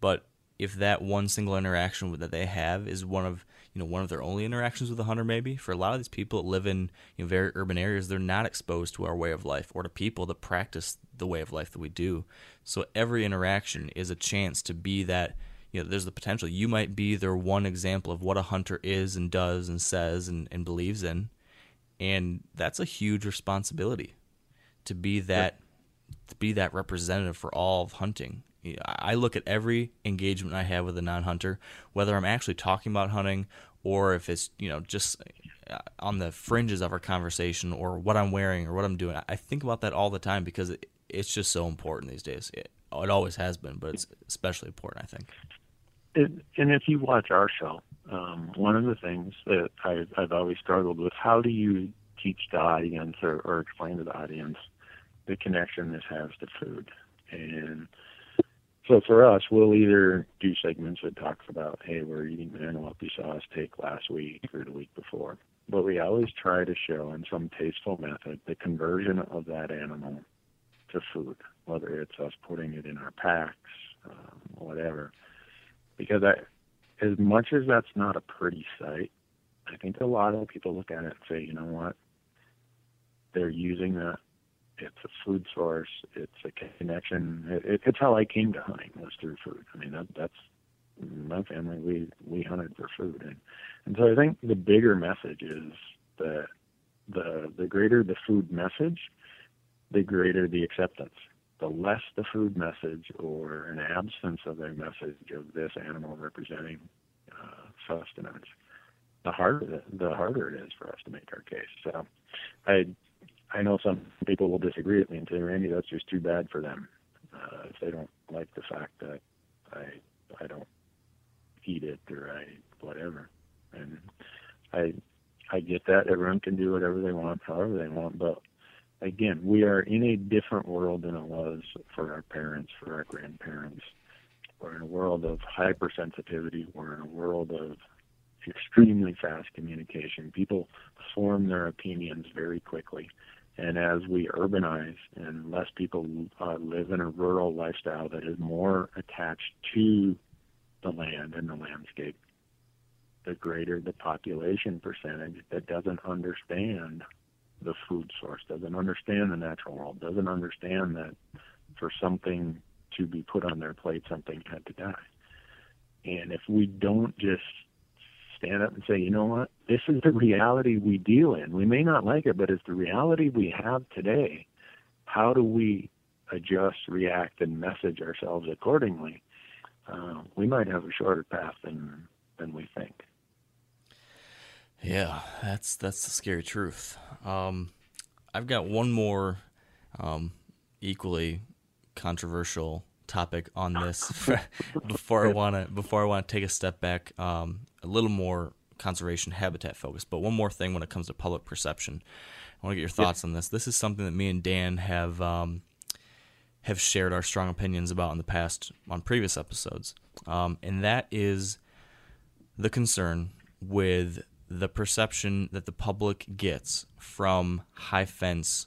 But if that one single interaction that they have is one of you know one of their only interactions with a hunter maybe for a lot of these people that live in you know, very urban areas they're not exposed to our way of life or to people that practice the way of life that we do so every interaction is a chance to be that you know there's the potential you might be their one example of what a hunter is and does and says and, and believes in and that's a huge responsibility to be that to be that representative for all of hunting I look at every engagement I have with a non-hunter, whether I'm actually talking about hunting or if it's you know just uh, on the fringes of our conversation or what I'm wearing or what I'm doing. I think about that all the time because it's just so important these days. It, it always has been, but it's especially important, I think. It, and if you watch our show, um, one of the things that I, I've always struggled with: how do you teach the audience or, or explain to the audience the connection this has to food? And so for us, we'll either do segments that talks about, hey, we're eating the antelope saw take last week or the week before. But we always try to show in some tasteful method the conversion of that animal to food, whether it's us putting it in our packs, um, whatever. Because I, as much as that's not a pretty sight, I think a lot of people look at it and say, you know what? They're using that it's a food source. It's a connection. It, it's how I came to hunting was through food. I mean, that, that's my family. We we hunted for food, and and so I think the bigger message is that the the greater the food message, the greater the acceptance. The less the food message or an absence of a message of this animal representing uh, sustenance, the harder the harder it is for us to make our case. So, I I know some people will disagree with me and say, Randy, that's just too bad for them uh, if they don't like the fact that I I don't eat it or I whatever. And I I get that everyone can do whatever they want, however they want, but again, we are in a different world than it was for our parents, for our grandparents. We're in a world of hypersensitivity. We're in a world of extremely fast communication. People form their opinions very quickly. And as we urbanize and less people uh, live in a rural lifestyle that is more attached to the land and the landscape, the greater the population percentage that doesn't understand the food source, doesn't understand the natural world, doesn't understand that for something to be put on their plate, something had to die. And if we don't just stand up and say, you know what, this is the reality we deal in. We may not like it, but it's the reality we have today. How do we adjust, react, and message ourselves accordingly? Uh, we might have a shorter path than than we think. Yeah, that's that's the scary truth. Um, I've got one more um, equally controversial topic on this before I want to before I want to take a step back. Um, a little more conservation habitat focused. But one more thing when it comes to public perception, I want to get your thoughts on this. This is something that me and Dan have um, have shared our strong opinions about in the past on previous episodes, um, and that is the concern with the perception that the public gets from high fence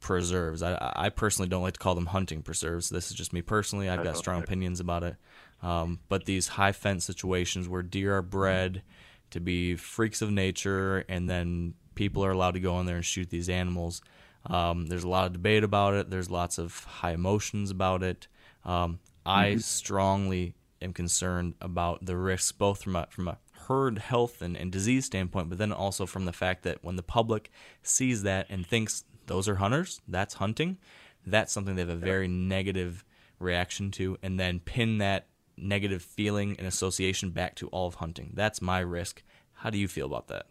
preserves. I, I personally don't like to call them hunting preserves. This is just me personally. I've got strong opinions about it. Um, but these high fence situations where deer are bred to be freaks of nature, and then people are allowed to go in there and shoot these animals. Um, there's a lot of debate about it. There's lots of high emotions about it. Um, I mm-hmm. strongly am concerned about the risks, both from a from a herd health and, and disease standpoint, but then also from the fact that when the public sees that and thinks those are hunters, that's hunting, that's something they have a very negative reaction to, and then pin that negative feeling and association back to all of hunting. That's my risk. How do you feel about that?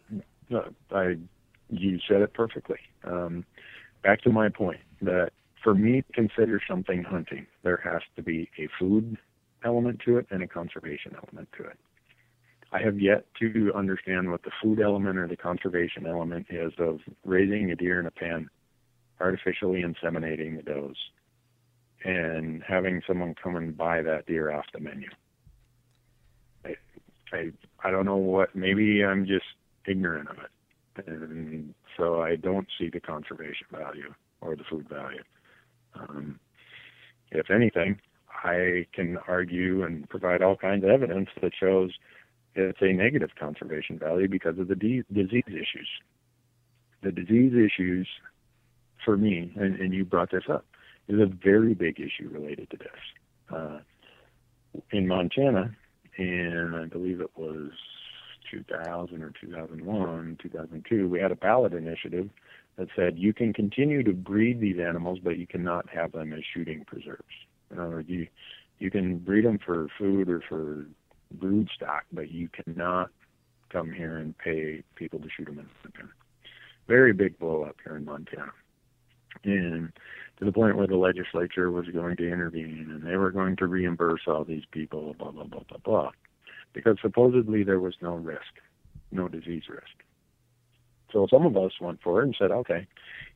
No, I, you said it perfectly. Um, back to my point that for me to consider something hunting, there has to be a food element to it and a conservation element to it. I have yet to understand what the food element or the conservation element is of raising a deer in a pen, artificially inseminating the does, and having someone come and buy that deer off the menu. I, I, I don't know what. Maybe I'm just ignorant of it, and so I don't see the conservation value or the food value. Um, if anything, I can argue and provide all kinds of evidence that shows it's a negative conservation value because of the de- disease issues. The disease issues, for me, and, and, you brought this up, is a very big issue related to this. Uh, in Montana, and I believe it was 2000 or 2001, 2002, we had a ballot initiative that said you can continue to breed these animals, but you cannot have them as shooting preserves. In other words, you you can breed them for food or for brood stock, but you cannot come here and pay people to shoot them in the Montana. Very big blow up here in Montana. And to the point where the legislature was going to intervene and they were going to reimburse all these people, blah, blah, blah, blah, blah. Because supposedly there was no risk, no disease risk. So some of us went for it and said, okay,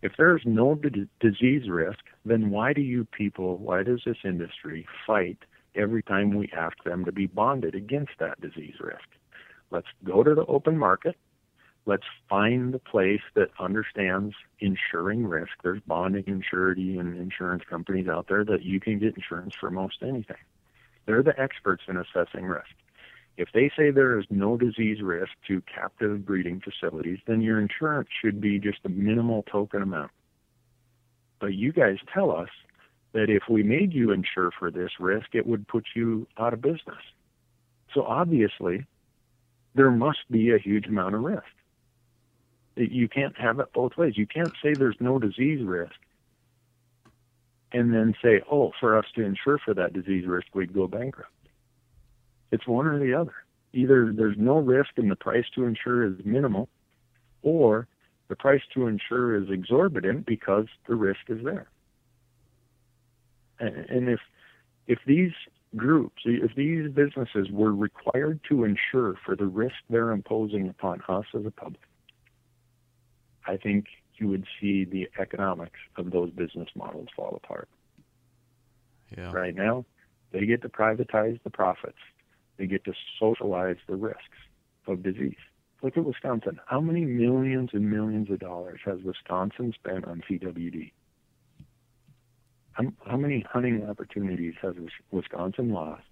if there's no d- disease risk, then why do you people, why does this industry fight every time we ask them to be bonded against that disease risk. Let's go to the open market. Let's find the place that understands insuring risk. There's bonding and surety and insurance companies out there that you can get insurance for most anything. They're the experts in assessing risk. If they say there is no disease risk to captive breeding facilities, then your insurance should be just a minimal token amount. But you guys tell us that if we made you insure for this risk, it would put you out of business. So obviously, there must be a huge amount of risk. You can't have it both ways. You can't say there's no disease risk and then say, oh, for us to insure for that disease risk, we'd go bankrupt. It's one or the other. Either there's no risk and the price to insure is minimal, or the price to insure is exorbitant because the risk is there. And if if these groups, if these businesses were required to insure for the risk they're imposing upon us as a public, I think you would see the economics of those business models fall apart. Yeah. Right now, they get to privatize the profits. They get to socialize the risks of disease. Look at Wisconsin. How many millions and millions of dollars has Wisconsin spent on CWD? How, how many hunting opportunities has Wisconsin lost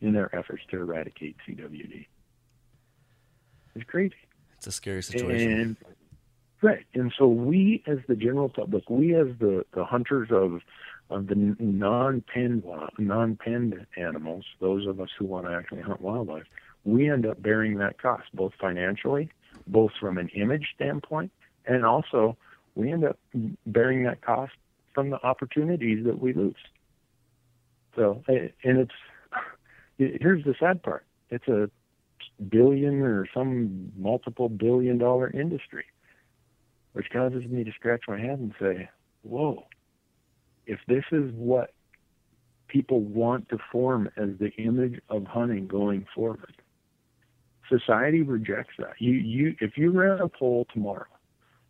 in their efforts to eradicate CWD? It's crazy. It's a scary situation. And, right. And so we, as the general public, we as the, the hunters of of the non-penned non-penned animals, those of us who want to actually hunt wildlife, we end up bearing that cost, both financially, both from an image standpoint, and also we end up bearing that cost from the opportunities that we lose. So, eh, and it's here's the sad part: it's a billion or some multiple billion dollar industry, which causes me to scratch my head and say, "Whoa! If this is what people want to form as the image of hunting going forward, society rejects that. You, you, if you ran a poll tomorrow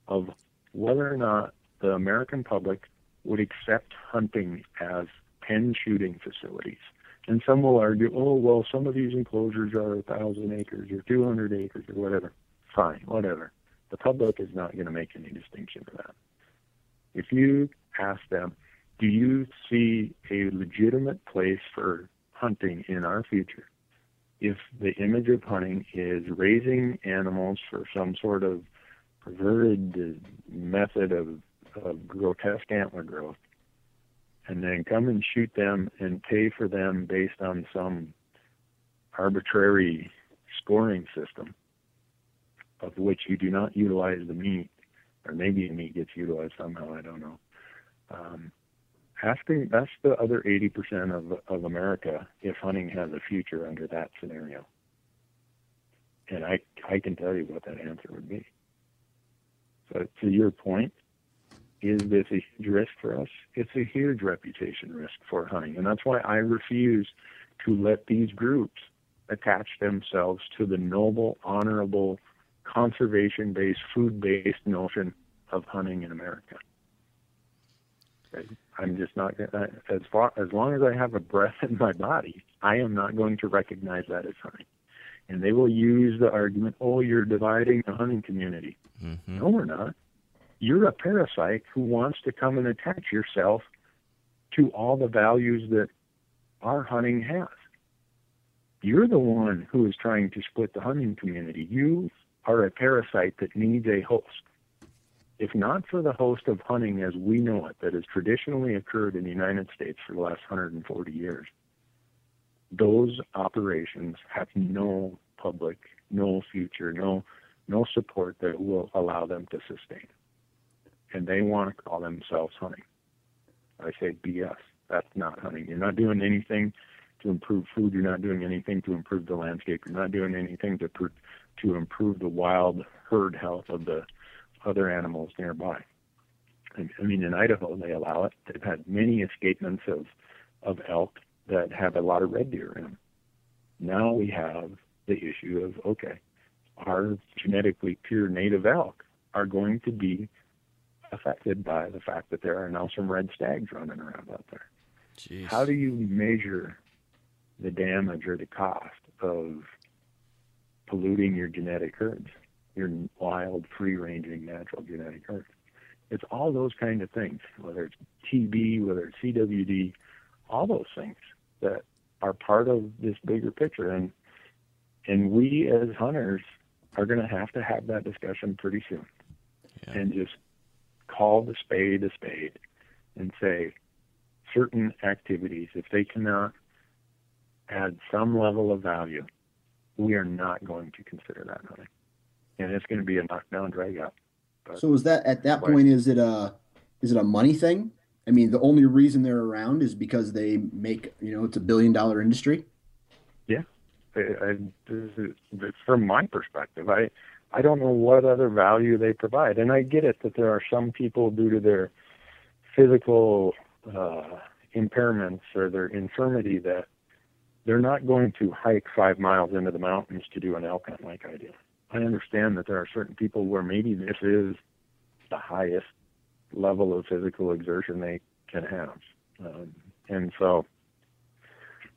of whether or not the American public would accept hunting as pen shooting facilities. And some will argue, oh, well, some of these enclosures are a 1,000 acres or 200 acres or whatever. Fine, whatever. The public is not going to make any distinction for that. If you ask them, do you see a legitimate place for hunting in our future? If the image of hunting is raising animals for some sort of perverted method of of grotesque antler growth and then come and shoot them and pay for them based on some arbitrary scoring system of which you do not utilize the meat, or maybe the meat gets utilized somehow, I don't know. Um, ask, the, ask the other 80% of, of America if hunting has a future under that scenario. And I, I can tell you what that answer would be. So to your point, is this a huge risk for us? It's a huge reputation risk for hunting. And that's why I refuse to let these groups attach themselves to the noble, honorable, conservation based, food based notion of hunting in America. I'm just not as far as long as I have a breath in my body, I am not going to recognize that as hunting. And they will use the argument, "Oh, you're dividing the hunting community." Mm-hmm. No, we're not. You're a parasite who wants to come and attach yourself to all the values that our hunting has. You're the one who is trying to split the hunting community. You are a parasite that needs a host. If not for the host of hunting as we know it, that has traditionally occurred in the United States for the last 140 years, those operations have no public, no future, no no support that will allow them to sustain. And they want to call themselves hunting. I say BS. That's not hunting. You're not doing anything to improve food. You're not doing anything to improve the landscape. You're not doing anything to to improve the wild herd health of the other animals nearby. I mean, in Idaho, they allow it. They've had many escapements of, of elk that have a lot of red deer in them. Now we have the issue of okay, our genetically pure native elk are going to be affected by the fact that there are now some red stags running around out there. Jeez. How do you measure the damage or the cost of polluting your genetic herds, your wild, free-ranging, natural genetic herds. It's all those kind of things, whether it's TB, whether it's CWD, all those things that are part of this bigger picture. And and we as hunters are going to have to have that discussion pretty soon, yeah. and just call the spade a spade, and say certain activities if they cannot add some level of value we are not going to consider that hunting, and it's going to be a knockdown drag out. But, so is that at that point? Is it a is it a money thing? I mean, the only reason they're around is because they make you know it's a billion dollar industry. Yeah, I, I, from my perspective, I I don't know what other value they provide, and I get it that there are some people due to their physical uh, impairments or their infirmity that they're not going to hike five miles into the mountains to do an elk hunt like I do. I understand that there are certain people where maybe this is the highest level of physical exertion they can have. Um, and so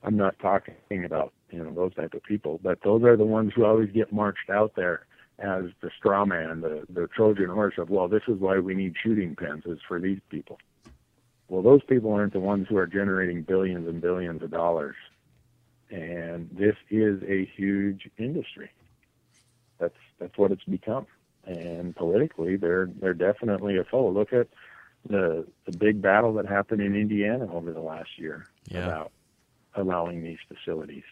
I'm not talking about, you know, those type of people, but those are the ones who always get marched out there as the straw man, the, the Trojan horse of, well, this is why we need shooting pens is for these people. Well, those people aren't the ones who are generating billions and billions of dollars and this is a huge industry. That's that's what it's become. And politically, they're they're definitely a foe. Look at the the big battle that happened in Indiana over the last year yeah. about allowing these facilities.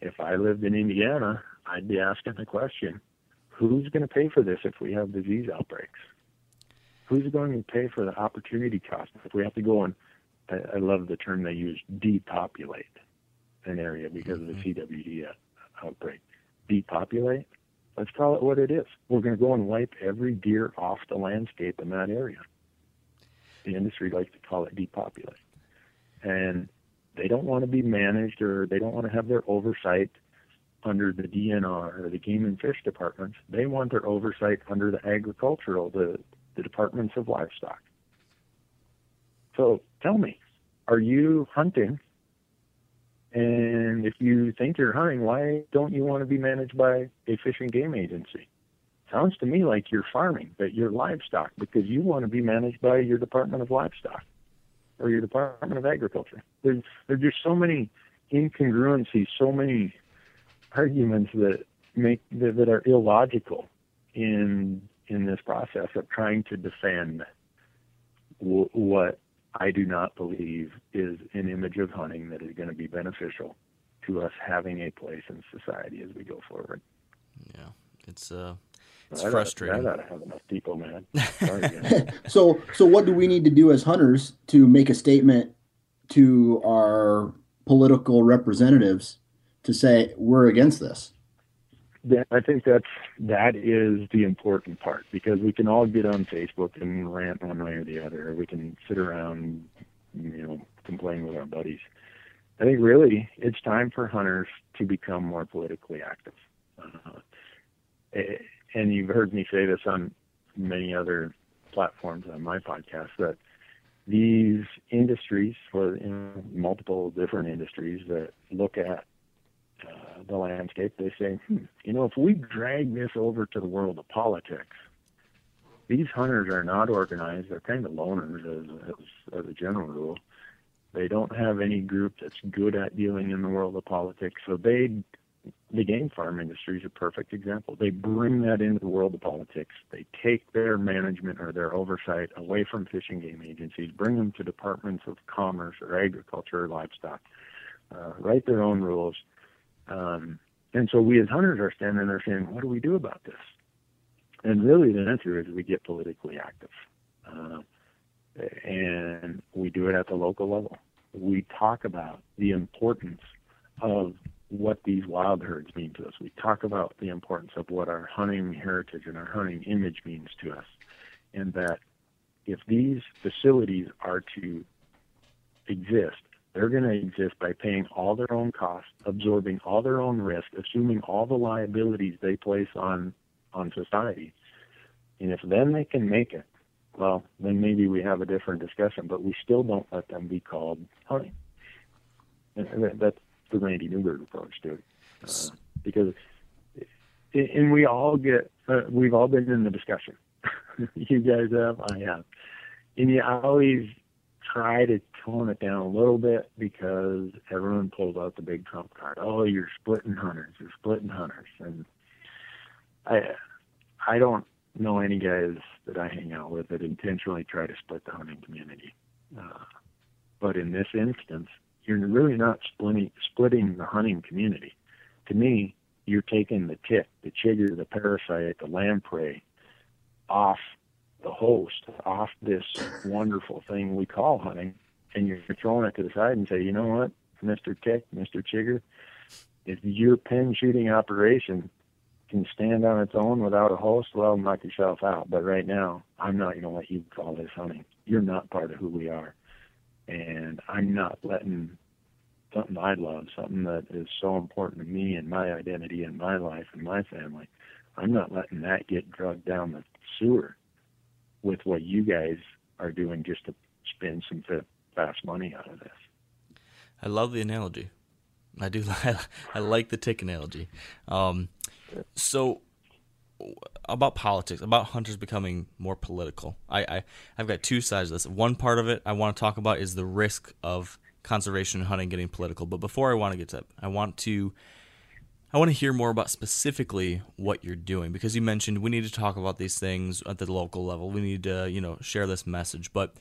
If I lived in Indiana, I'd be asking the question, who's going to pay for this if we have disease outbreaks? Who's going to pay for the opportunity cost if we have to go and I, I love the term they use, depopulate an area because of the mm-hmm. CWD outbreak. Depopulate? Let's call it what it is. We're going to go and wipe every deer off the landscape in that area. The industry likes to call it depopulate. And they don't want to be managed or they don't want to have their oversight under the DNR or the Game and Fish departments. They want their oversight under the agricultural, the, the departments of livestock. So tell me, are you hunting and if you think you're hunting, why don't you want to be managed by a fish and game agency? Sounds to me like you're farming, but you're livestock because you want to be managed by your Department of Livestock or your Department of Agriculture. There's there's just so many incongruencies, so many arguments that make that, that are illogical in in this process of trying to defend w- what I do not believe is an image of hunting that is going to be beneficial to us having a place in society as we go forward. Yeah, it's uh, it's I frustrating. Ought, I ought to have enough people, man. Sorry, so, so what do we need to do as hunters to make a statement to our political representatives to say we're against this? I think that's that is the important part because we can all get on Facebook and rant one way or the other. Or we can sit around, you know, complain with our buddies. I think really it's time for hunters to become more politically active. Uh, and you've heard me say this on many other platforms on my podcast that these industries, or you know, multiple different industries that look at the landscape, they say, hmm, you know, if we drag this over to the world of politics, these hunters are not organized. They're kind of loners as, as, as a general rule. They don't have any group that's good at dealing in the world of politics. So they, the game farm industry is a perfect example. They bring that into the world of politics. They take their management or their oversight away from fish and game agencies, bring them to departments of commerce or agriculture or livestock, uh, write their own rules. Um, and so we as hunters are standing there saying, what do we do about this? And really the answer is we get politically active. Uh, and we do it at the local level. We talk about the importance of what these wild herds mean to us. We talk about the importance of what our hunting heritage and our hunting image means to us. And that if these facilities are to exist, they're going to exist by paying all their own costs, absorbing all their own risk, assuming all the liabilities they place on on society. And if then they can make it, well, then maybe we have a different discussion, but we still don't let them be called hunting. And that's the Randy Newberg approach to it. Uh, because, and we all get, uh, we've all been in the discussion. you guys have, I have. And you always try to tone it down a little bit because everyone pulls out the big trump card. Oh, you're splitting hunters. You're splitting hunters. And I, I don't know any guys that I hang out with that intentionally try to split the hunting community. Uh, but in this instance, you're really not splitting splitting the hunting community. To me, you're taking the tick, the chigger, the parasite, the lamprey off the host, off this wonderful thing we call hunting, and you're throwing it to the side and say, you know what, Mr. Tick, Mr. Chigger, if your pen shooting operation can stand on its own without a host, well, knock yourself out. But right now, I'm not going to let you call this hunting. You're not part of who we are. And I'm not letting something I love, something that is so important to me and my identity and my life and my family, I'm not letting that get drugged down the sewer with what you guys are doing just to spend some fast money out of this. I love the analogy. I do. I like the tick analogy. Um, so about politics, about hunters becoming more political. I, I I've got two sides of this. One part of it I want to talk about is the risk of conservation and hunting getting political. But before I want to get to that, I want to I want to hear more about specifically what you're doing because you mentioned we need to talk about these things at the local level. We need to, you know, share this message. But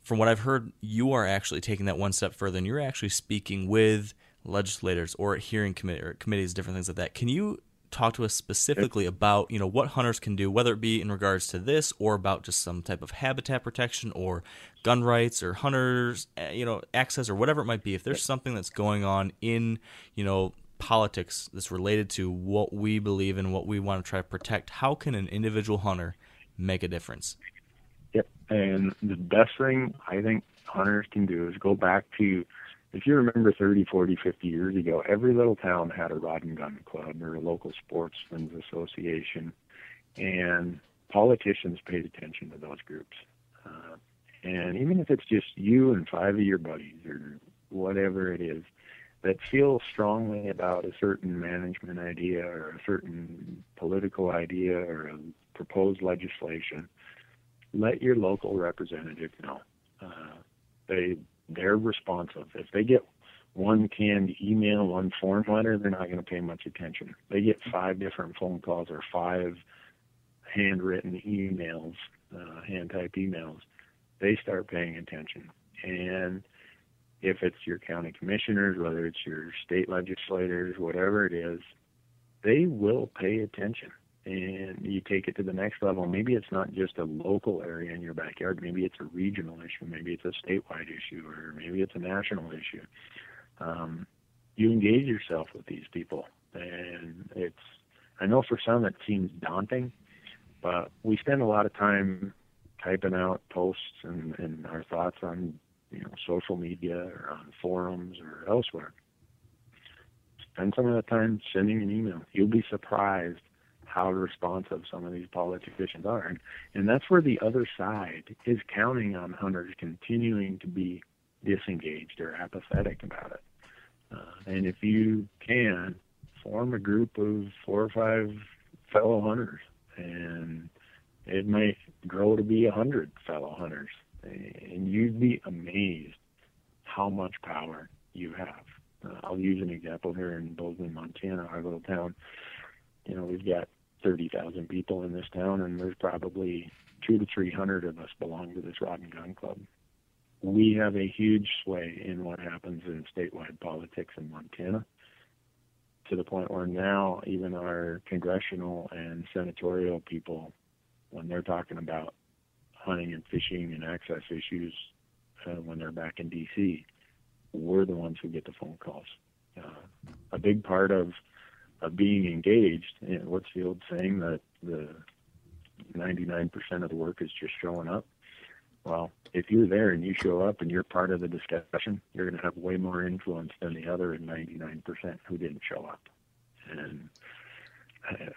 from what I've heard, you are actually taking that one step further and you're actually speaking with legislators or hearing committee or committees, different things like that. Can you talk to us specifically about you know what hunters can do, whether it be in regards to this or about just some type of habitat protection or gun rights or hunters eh, you know access or whatever it might be. If there's something that's going on in you know politics that's related to what we believe in, what we want to try to protect, how can an individual hunter make a difference? Yep, and the best thing I think hunters can do is go back to if you remember 30, 40, 50 years ago, every little town had a rod and gun club or a local sportsmen's association, and politicians paid attention to those groups. Uh, and even if it's just you and five of your buddies or whatever it is that feel strongly about a certain management idea or a certain political idea or a proposed legislation, let your local representative know. Uh, they they're responsive. If they get one canned email, one form letter, they're not going to pay much attention. They get five different phone calls or five handwritten emails, uh, hand typed emails. They start paying attention. And if it's your county commissioners, whether it's your state legislators, whatever it is, they will pay attention. And you take it to the next level. Maybe it's not just a local area in your backyard. Maybe it's a regional issue. Maybe it's a statewide issue, or maybe it's a national issue. Um, you engage yourself with these people, and it's. I know for some it seems daunting, but we spend a lot of time typing out posts and, and our thoughts on you know social media or on forums or elsewhere. Spend some of that time sending an email. You'll be surprised how responsive some of these politicians are. And, and that's where the other side is counting on hunters continuing to be disengaged or apathetic about it. Uh, and if you can, form a group of four or five fellow hunters, and it may grow to be a hundred fellow hunters, and you'd be amazed how much power you have. Uh, I'll use an example here in Bozeman, Montana, our little town. You know, we've got 30,000 people in this town, and there's probably two to 300 of us belong to this rod and gun club. We have a huge sway in what happens in statewide politics in Montana to the point where now even our congressional and senatorial people, when they're talking about hunting and fishing and access issues uh, when they're back in D.C., we're the ones who get the phone calls. Uh, a big part of of being engaged. And what's the old saying that the 99% of the work is just showing up? Well, if you're there and you show up and you're part of the discussion, you're going to have way more influence than the other 99% who didn't show up.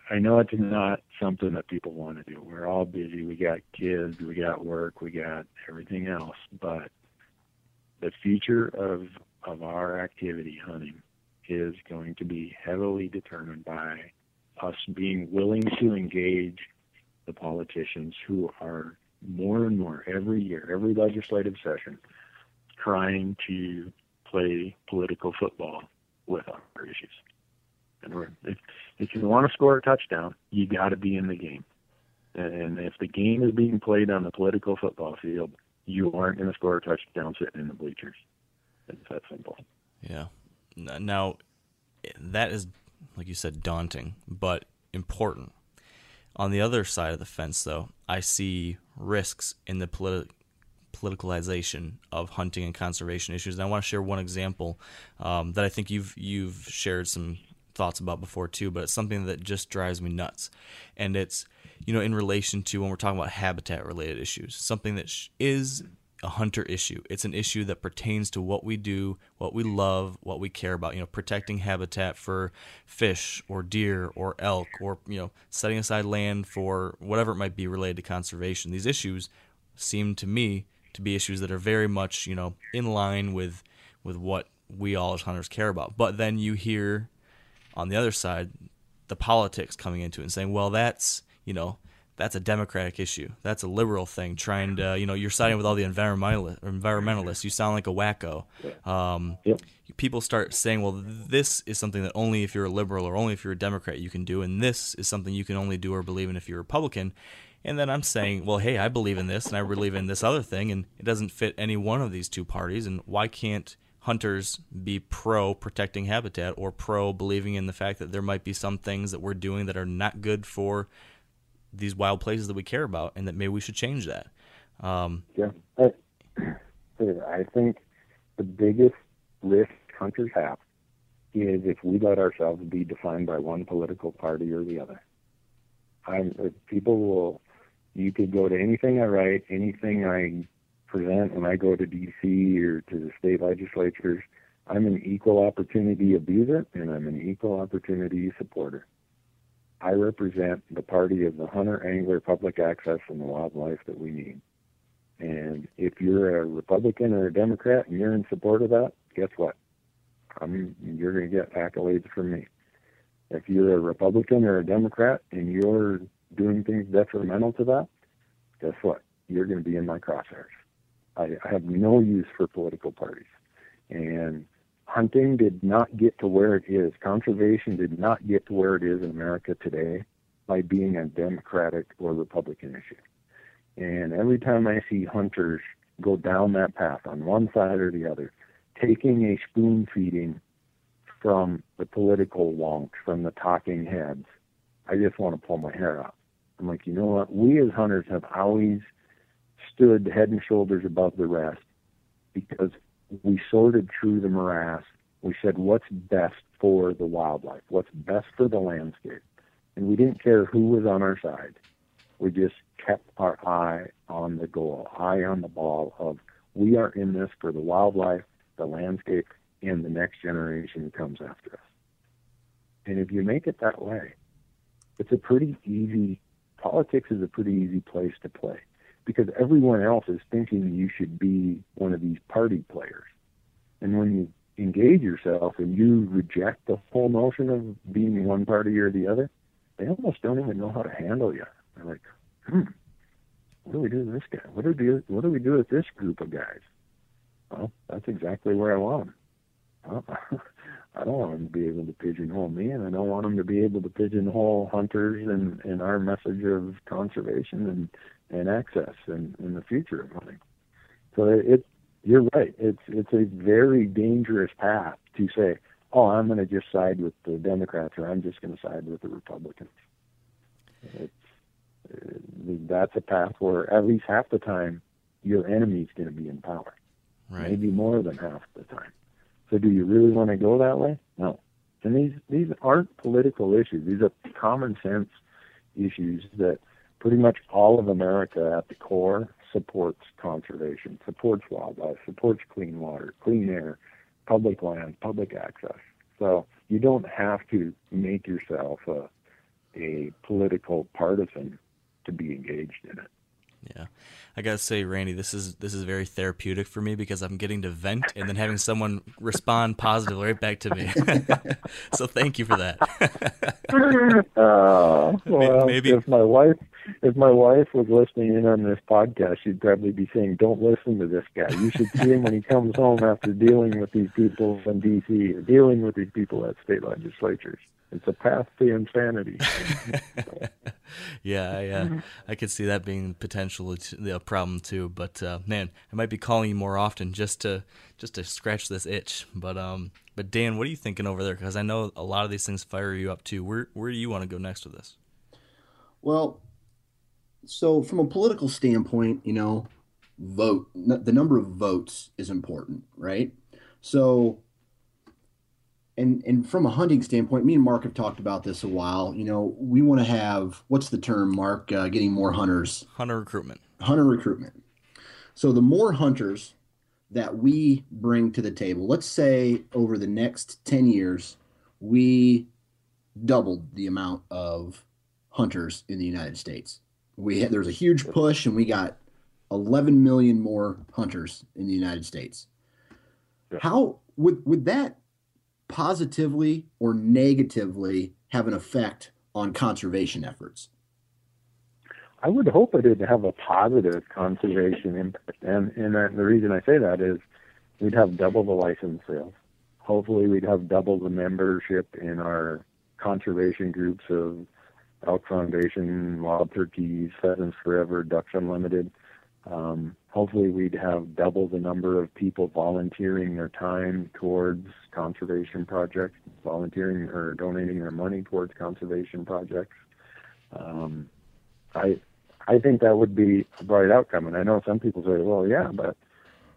I know it's not something that people want to do. We're all busy. We got kids, we got work, we got everything else. But the future of of our activity, hunting, is going to be heavily determined by us being willing to engage the politicians who are more and more every year, every legislative session, trying to play political football with our issues. And if, if you want to score a touchdown, you got to be in the game. And if the game is being played on the political football field, you aren't going to score a touchdown sitting in the bleachers. It's that simple. Yeah. Now, that is, like you said, daunting, but important. On the other side of the fence, though, I see risks in the politi- politicalization of hunting and conservation issues. And I want to share one example um, that I think you've you've shared some thoughts about before too, but it's something that just drives me nuts. And it's you know in relation to when we're talking about habitat related issues, something that is a hunter issue. It's an issue that pertains to what we do, what we love, what we care about. You know, protecting habitat for fish or deer or elk, or you know, setting aside land for whatever it might be related to conservation. These issues seem to me to be issues that are very much you know in line with with what we all as hunters care about. But then you hear on the other side the politics coming into it and saying, well, that's you know that's a democratic issue. That's a liberal thing. Trying to, you know, you're siding with all the environmental environmentalists. You sound like a wacko. Um, yep. People start saying, well, this is something that only if you're a liberal or only if you're a Democrat you can do, and this is something you can only do or believe in if you're a Republican. And then I'm saying, well, hey, I believe in this and I believe in this other thing, and it doesn't fit any one of these two parties. And why can't hunters be pro protecting habitat or pro believing in the fact that there might be some things that we're doing that are not good for these wild places that we care about, and that maybe we should change that. Um, yeah, I, I think the biggest risk hunters have is if we let ourselves be defined by one political party or the other. I'm, people will, you could go to anything I write, anything I present when I go to D.C. or to the state legislatures. I'm an equal opportunity abuser and I'm an equal opportunity supporter. I represent the party of the hunter, angler, public access, and the wildlife that we need. And if you're a Republican or a Democrat and you're in support of that, guess what? I'm, you're going to get accolades from me. If you're a Republican or a Democrat and you're doing things detrimental to that, guess what? You're going to be in my crosshairs. I, I have no use for political parties. And hunting did not get to where it is. Conservation did not get to where it is in America today by being a Democratic or Republican issue. And every time I see hunters go down that path on one side or the other, taking a spoon feeding from the political wonks, from the talking heads, I just want to pull my hair out. I'm like, you know what? We as hunters have always stood head and shoulders above the rest because we sorted through the morass. We said, what's best for the wildlife? What's best for the landscape? And we didn't care who was on our side. We just kept our eye on the goal, eye on the ball of we are in this for the wildlife, the landscape, and the next generation comes after us. And if you make it that way, it's a pretty easy, politics is a pretty easy place to play because everyone else is thinking you should be one of these party players. And when you engage yourself and you reject the whole notion of being one party or the other, they almost don't even know how to handle you. They're like, hmm, what do we do with this guy? What do we do? What do we do with this group of guys? Well, that's exactly where I want them. Well, I don't want them to be able to pigeonhole me, and I don't want them to be able to pigeonhole hunters and, and our message of conservation and, and access and, and the future of hunting. So it, it, you're right. It's it's a very dangerous path to say, oh, I'm going to just side with the Democrats or I'm just going to side with the Republicans. It's uh, that's a path where at least half the time your enemy's going to be in power, right. maybe more than half the time. So, do you really want to go that way? No. And these these aren't political issues; these are common sense issues that pretty much all of America at the core supports conservation, supports wildlife, supports clean water, clean air, public land, public access. So you don't have to make yourself a a political partisan to be engaged in it. Yeah, I gotta say, Randy, this is this is very therapeutic for me because I'm getting to vent and then having someone respond positively right back to me. so thank you for that. uh, well, maybe if my wife if my wife was listening in on this podcast, she'd probably be saying, "Don't listen to this guy. You should see him when he comes home after dealing with these people in D.C. or dealing with these people at state legislatures." It's a path to insanity. yeah, yeah, uh, I could see that being potentially a problem too. But uh, man, I might be calling you more often just to just to scratch this itch. But um, but Dan, what are you thinking over there? Because I know a lot of these things fire you up too. Where where do you want to go next with this? Well, so from a political standpoint, you know, vote the number of votes is important, right? So and and from a hunting standpoint, me and Mark have talked about this a while. You know, we want to have what's the term, Mark? Uh, getting more hunters. Hunter recruitment. Hunter recruitment. So the more hunters that we bring to the table, let's say over the next ten years, we doubled the amount of hunters in the United States. We had, there's a huge push, and we got 11 million more hunters in the United States. How would would that positively or negatively have an effect on conservation efforts? I would hope it would have a positive conservation impact. And, and the reason I say that is we'd have double the license sales. Hopefully, we'd have double the membership in our conservation groups of Elk Foundation, Wild Turkeys, Pheasants Forever, Ducks Unlimited. Um, hopefully, we'd have double the number of people volunteering their time towards conservation projects, volunteering or donating their money towards conservation projects. Um, I I think that would be a bright outcome. And I know some people say, well, yeah, but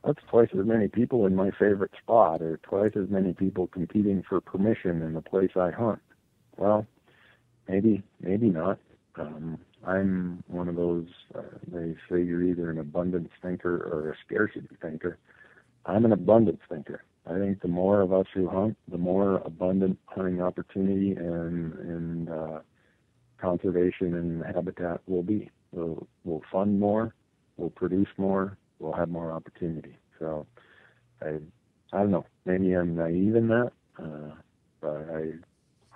that's twice as many people in my favorite spot, or twice as many people competing for permission in the place I hunt. Well, maybe maybe not. Um, I'm one of those. Uh, they say you're either an abundance thinker or a scarcity thinker. I'm an abundance thinker. I think the more of us who hunt, the more abundant hunting opportunity and and uh, conservation and habitat will be. We'll, we'll fund more, we'll produce more, we'll have more opportunity. So, I I don't know. Maybe I'm naive in that, uh, but I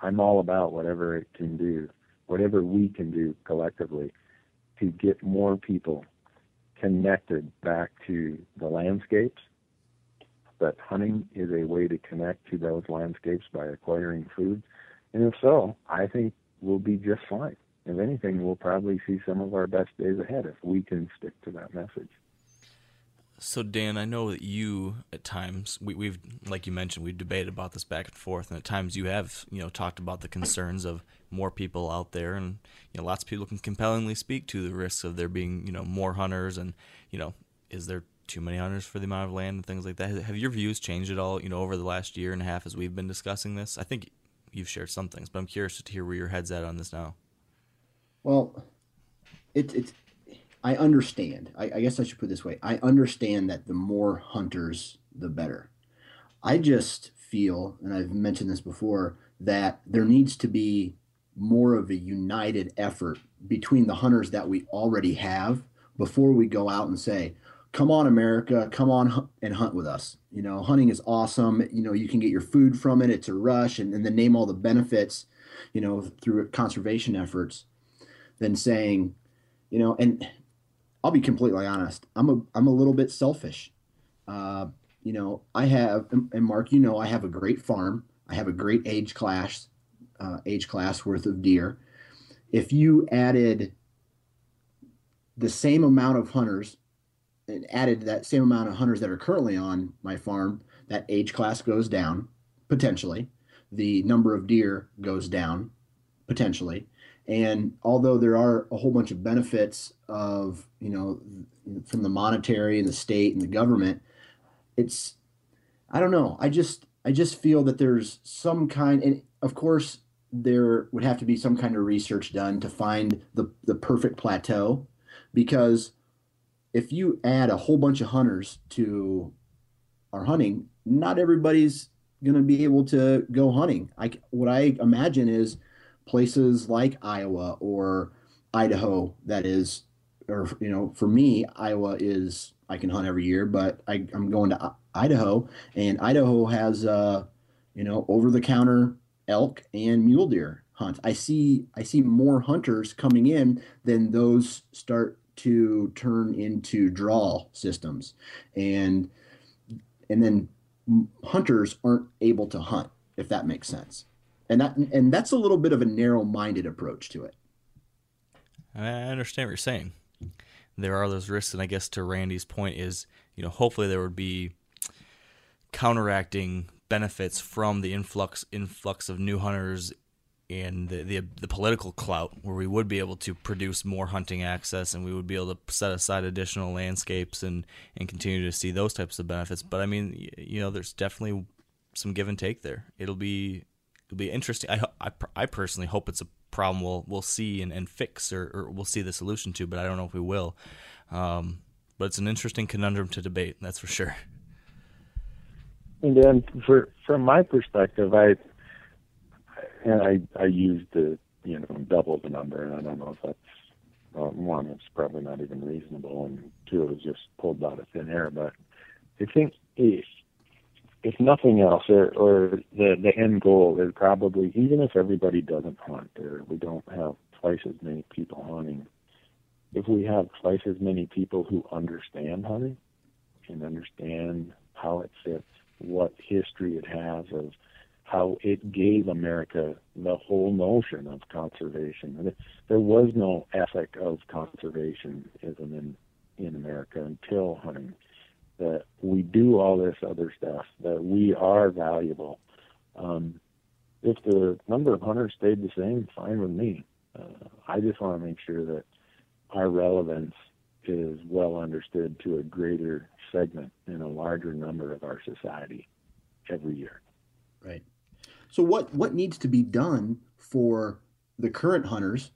I'm all about whatever it can do whatever we can do collectively to get more people connected back to the landscapes. That hunting is a way to connect to those landscapes by acquiring food. And if so, I think we'll be just fine. If anything, we'll probably see some of our best days ahead if we can stick to that message. So Dan, I know that you at times we, we've like you mentioned we've debated about this back and forth, and at times you have you know talked about the concerns of more people out there, and you know lots of people can compellingly speak to the risks of there being you know more hunters, and you know is there too many hunters for the amount of land and things like that. Have your views changed at all? You know over the last year and a half as we've been discussing this. I think you've shared some things, but I'm curious to hear where your head's at on this now. Well, it's it's I understand. I, I, guess I should put this way. I understand that the more hunters, the better. I just feel, and I've mentioned this before, that there needs to be more of a united effort between the hunters that we already have before we go out and say, come on america come on and hunt with us you know hunting is awesome you know you can get your food from it it's a rush and, and then name all the benefits you know through conservation efforts than saying you know and I'll be completely honest. I'm a I'm a little bit selfish. Uh, you know, I have and Mark, you know, I have a great farm. I have a great age class, uh, age class worth of deer. If you added the same amount of hunters and added that same amount of hunters that are currently on my farm, that age class goes down potentially. The number of deer goes down potentially. And although there are a whole bunch of benefits of, you know, from the monetary and the state and the government, it's, I don't know. I just, I just feel that there's some kind, and of course, there would have to be some kind of research done to find the, the perfect plateau because if you add a whole bunch of hunters to our hunting, not everybody's going to be able to go hunting. I, what I imagine is places like Iowa or Idaho that is or you know for me Iowa is I can hunt every year but I, I'm going to Idaho and Idaho has uh you know over the counter elk and mule deer hunt. I see I see more hunters coming in than those start to turn into draw systems. And and then hunters aren't able to hunt if that makes sense and that and that's a little bit of a narrow-minded approach to it. I understand what you're saying. There are those risks, and I guess to Randy's point is, you know, hopefully there would be counteracting benefits from the influx influx of new hunters and the, the, the political clout, where we would be able to produce more hunting access, and we would be able to set aside additional landscapes and and continue to see those types of benefits. But I mean, you know, there's definitely some give and take there. It'll be it'll be interesting. I, I, I personally hope it's a problem we'll we'll see and, and fix or, or we'll see the solution to, but I don't know if we will. Um, but it's an interesting conundrum to debate, that's for sure. And then, for from my perspective, I and I I used the you know double the number, and I don't know if that's uh, one, it's probably not even reasonable, and two, it was just pulled out of thin air. But I think if if nothing else, or, or the the end goal is probably even if everybody doesn't hunt or we don't have twice as many people hunting, if we have twice as many people who understand hunting and understand how it fits, what history it has of how it gave America the whole notion of conservation. There was no ethic of conservationism in in America until hunting that we do all this other stuff, that we are valuable. Um, if the number of hunters stayed the same, fine with me. Uh, I just want to make sure that our relevance is well understood to a greater segment and a larger number of our society every year. Right. So what what needs to be done for the current hunters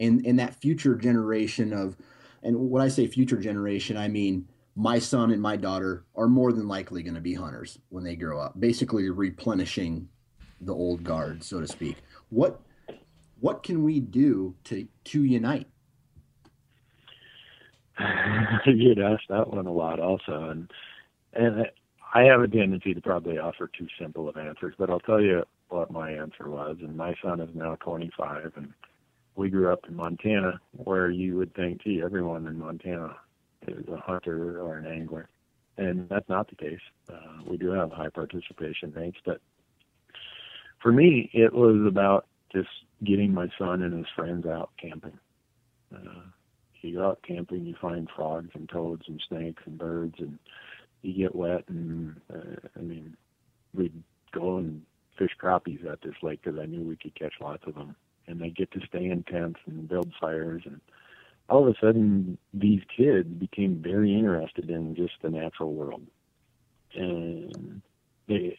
and and that future generation of and when I say future generation, I mean my son and my daughter are more than likely going to be hunters when they grow up, basically replenishing the old guard, so to speak. What what can we do to to unite? You'd ask that one a lot, also, and and I have a tendency to probably offer too simple of answers, but I'll tell you what my answer was. And my son is now 25, and we grew up in Montana, where you would think, gee, everyone in Montana is a hunter or an angler, and that's not the case. Uh, we do have high participation rates, but for me, it was about just getting my son and his friends out camping. Uh, you go out camping, you find frogs and toads and snakes and birds, and you get wet. And uh, I mean, we'd go and fish crappies at this lake because I knew we could catch lots of them. And they get to stay in tents and build fires, and all of a sudden, these kids became very interested in just the natural world. And they,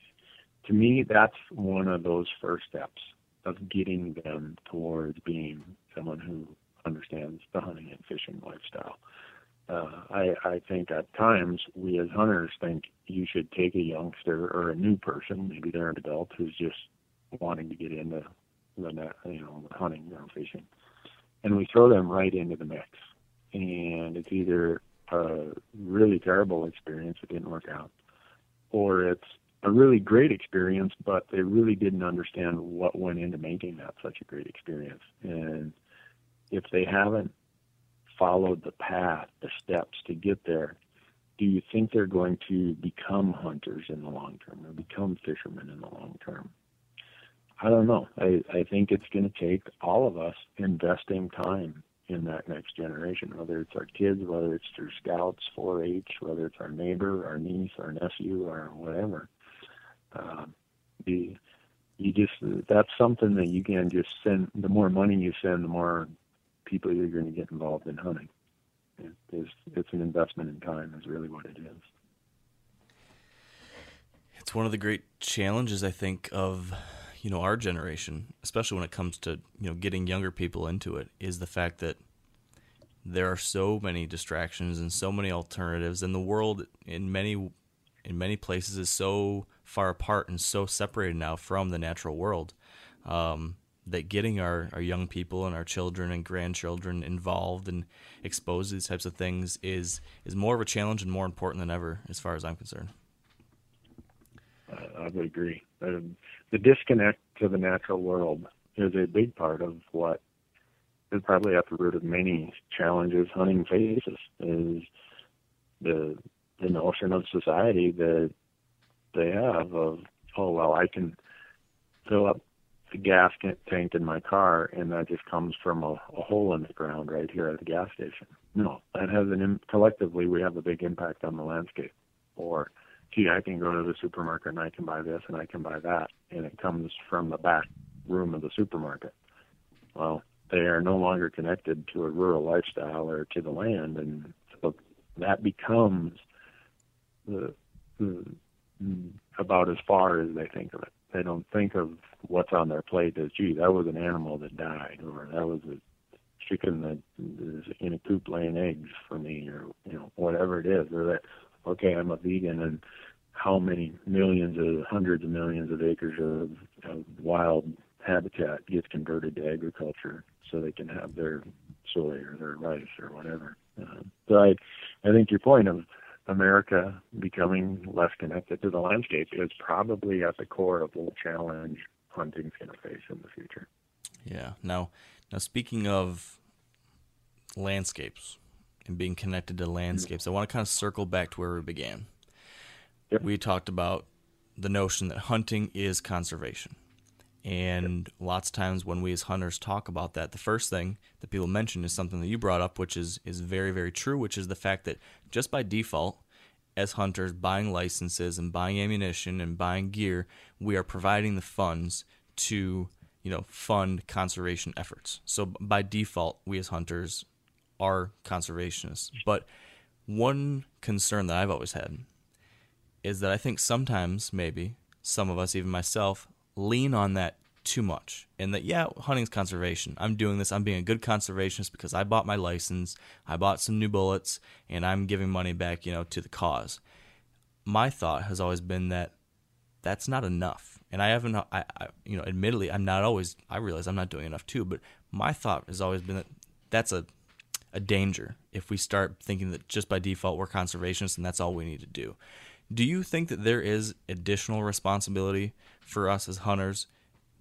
to me, that's one of those first steps of getting them towards being someone who understands the hunting and fishing lifestyle. Uh, I, I think at times we as hunters think you should take a youngster or a new person, maybe they're an adult who's just wanting to get into the you know, hunting or fishing, and we throw them right into the mix. And it's either a really terrible experience that didn't work out, or it's a really great experience, but they really didn't understand what went into making that such a great experience. And if they haven't followed the path, the steps to get there, do you think they're going to become hunters in the long term or become fishermen in the long term? I don't know. I, I think it's going to take all of us investing time in that next generation, whether it's our kids, whether it's through scouts, 4-H, whether it's our neighbor, our niece, our nephew, or whatever. Uh, you just that's something that you can just send. The more money you send, the more people you're going to get involved in hunting. It is, it's an investment in time, is really what it is. It's one of the great challenges, I think, of you know our generation, especially when it comes to you know getting younger people into it, is the fact that there are so many distractions and so many alternatives, and the world in many in many places is so far apart and so separated now from the natural world. Um, that getting our, our young people and our children and grandchildren involved and exposed to these types of things is is more of a challenge and more important than ever, as far as I'm concerned. Uh, I would agree. The disconnect to the natural world is a big part of what is probably at the root of many challenges hunting faces. Is the the notion of society that they have of oh well I can fill up the gas tank in my car, and that just comes from a, a hole in the ground right here at the gas station. No, that has an collectively we have a big impact on the landscape. Or, gee, I can go to the supermarket and I can buy this and I can buy that, and it comes from the back room of the supermarket. Well, they are no longer connected to a rural lifestyle or to the land, and so that becomes the, the about as far as they think of it. They don't think of what's on their plate as, gee, that was an animal that died, or that was a chicken that is in a coop laying eggs for me, or you know whatever it is, or that okay, I'm a vegan, and how many millions of hundreds of millions of acres of, of wild habitat gets converted to agriculture so they can have their soy or their rice or whatever. Uh, so I, I think your point of America becoming less connected to the landscape is probably at the core of the challenge hunting's going to face in the future. Yeah. Now, now speaking of landscapes and being connected to landscapes. I want to kind of circle back to where we began. Yep. We talked about the notion that hunting is conservation. And yep. lots of times when we as hunters talk about that, the first thing that people mention is something that you brought up, which is, is very, very true, which is the fact that just by default, as hunters, buying licenses and buying ammunition and buying gear, we are providing the funds to, you know, fund conservation efforts. So by default, we as hunters are conservationists. But one concern that I've always had is that I think sometimes, maybe, some of us, even myself, lean on that too much. And that, yeah, hunting's conservation. I'm doing this. I'm being a good conservationist because I bought my license, I bought some new bullets, and I'm giving money back, you know, to the cause. My thought has always been that that's not enough. And I haven't, I, I, you know, admittedly, I'm not always, I realize I'm not doing enough too, but my thought has always been that that's a, a danger if we start thinking that just by default we're conservationists and that's all we need to do. Do you think that there is additional responsibility for us as hunters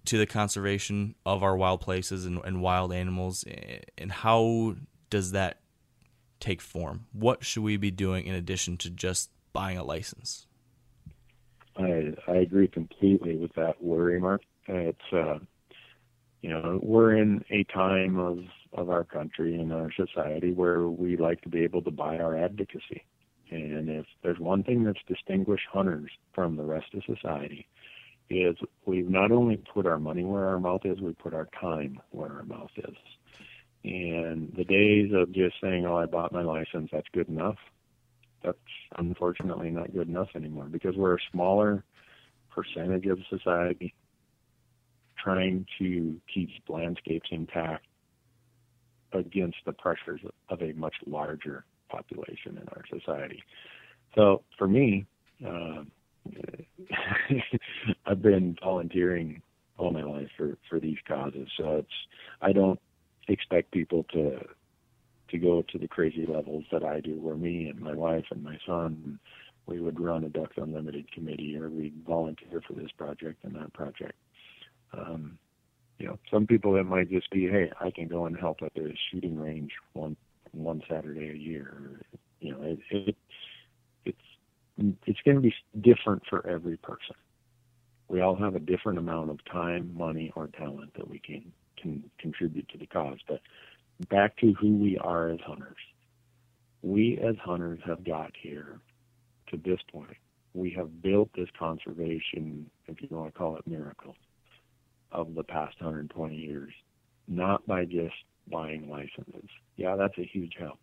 to the conservation of our wild places and, and wild animals? And how does that take form? What should we be doing in addition to just buying a license? I I agree completely with that worry, Mark. It's uh, you know we're in a time of of our country and our society where we like to be able to buy our advocacy. And if there's one thing that's distinguished hunters from the rest of society, is we've not only put our money where our mouth is, we put our time where our mouth is. And the days of just saying, "Oh, I bought my license, that's good enough," that's unfortunately not good enough anymore because we're a smaller percentage of society trying to keep landscapes intact against the pressures of a much larger population in our society. So for me, uh, I've been volunteering all my life for for these causes. So it's I don't expect people to to go to the crazy levels that I do, where me and my wife and my son we would run a Ducks Unlimited committee or we'd volunteer for this project and that project. Um, you know, some people it might just be, hey, I can go and help at the shooting range one one Saturday a year. You know, it, it it's it's going to be different for every person. We all have a different amount of time, money, or talent that we can can contribute to the cause. But back to who we are as hunters. We as hunters have got here to this point. We have built this conservation, if you want to call it miracle, of the past 120 years, not by just buying licenses. Yeah, that's a huge help.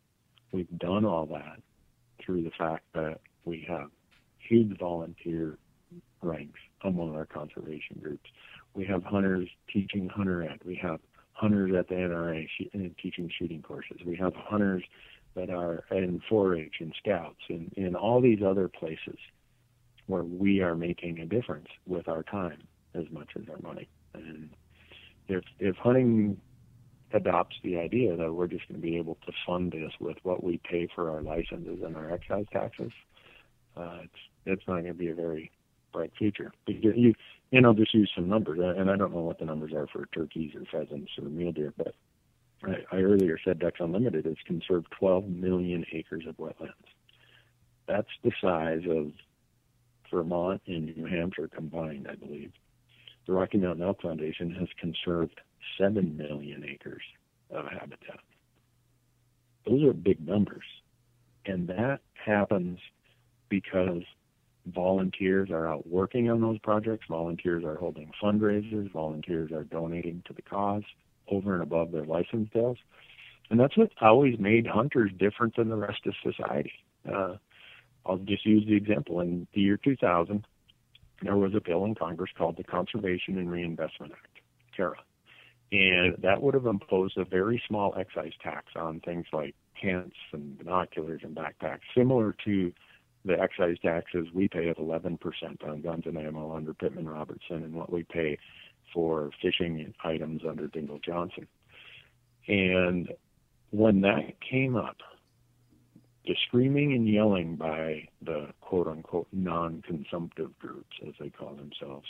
We've done all that through the fact that we have huge volunteer ranks among our conservation groups. We have hunters teaching hunter ed. We have hunters at the NRA uh, teaching shooting courses. We have hunters that are in 4-H and Scouts and in all these other places where we are making a difference with our time as much as our money. And if if hunting adopts the idea that we're just going to be able to fund this with what we pay for our licenses and our excise taxes, uh, it's it's not going to be a very bright future. Because You and I'll just use some numbers, and I don't know what the numbers are for turkeys or pheasants or mule deer, but I, I earlier said Ducks Unlimited has conserved 12 million acres of wetlands. That's the size of Vermont and New Hampshire combined, I believe. The Rocky Mountain Elk Foundation has conserved 7 million acres of habitat. Those are big numbers. And that happens because volunteers are out working on those projects, volunteers are holding fundraisers, volunteers are donating to the cause over and above their license deals. And that's what always made hunters different than the rest of society. Uh, I'll just use the example. In the year 2000, there was a bill in Congress called the Conservation and Reinvestment Act, CARA. And that would have imposed a very small excise tax on things like tents and binoculars and backpacks, similar to the excise taxes we pay at 11% on guns and ammo under Pittman Robertson and what we pay for fishing items under Dingell Johnson. And when that came up, the screaming and yelling by the quote unquote non consumptive groups, as they call themselves,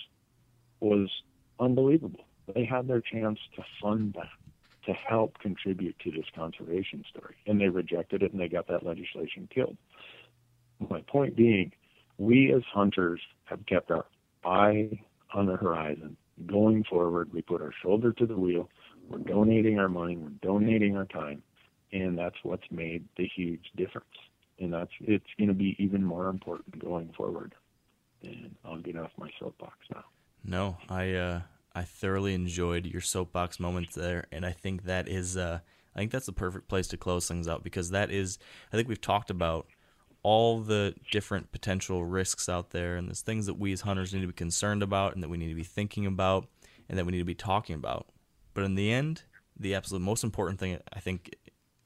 was unbelievable. They had their chance to fund that, to help contribute to this conservation story. And they rejected it and they got that legislation killed. My point being, we as hunters have kept our eye on the horizon. Going forward, we put our shoulder to the wheel. We're donating our money. We're donating our time, and that's what's made the huge difference. And that's it's going to be even more important going forward. And I'll get off my soapbox now. No, I uh, I thoroughly enjoyed your soapbox moments there, and I think that is uh, I think that's the perfect place to close things out because that is I think we've talked about all the different potential risks out there and there's things that we as hunters need to be concerned about and that we need to be thinking about and that we need to be talking about. But in the end, the absolute most important thing I think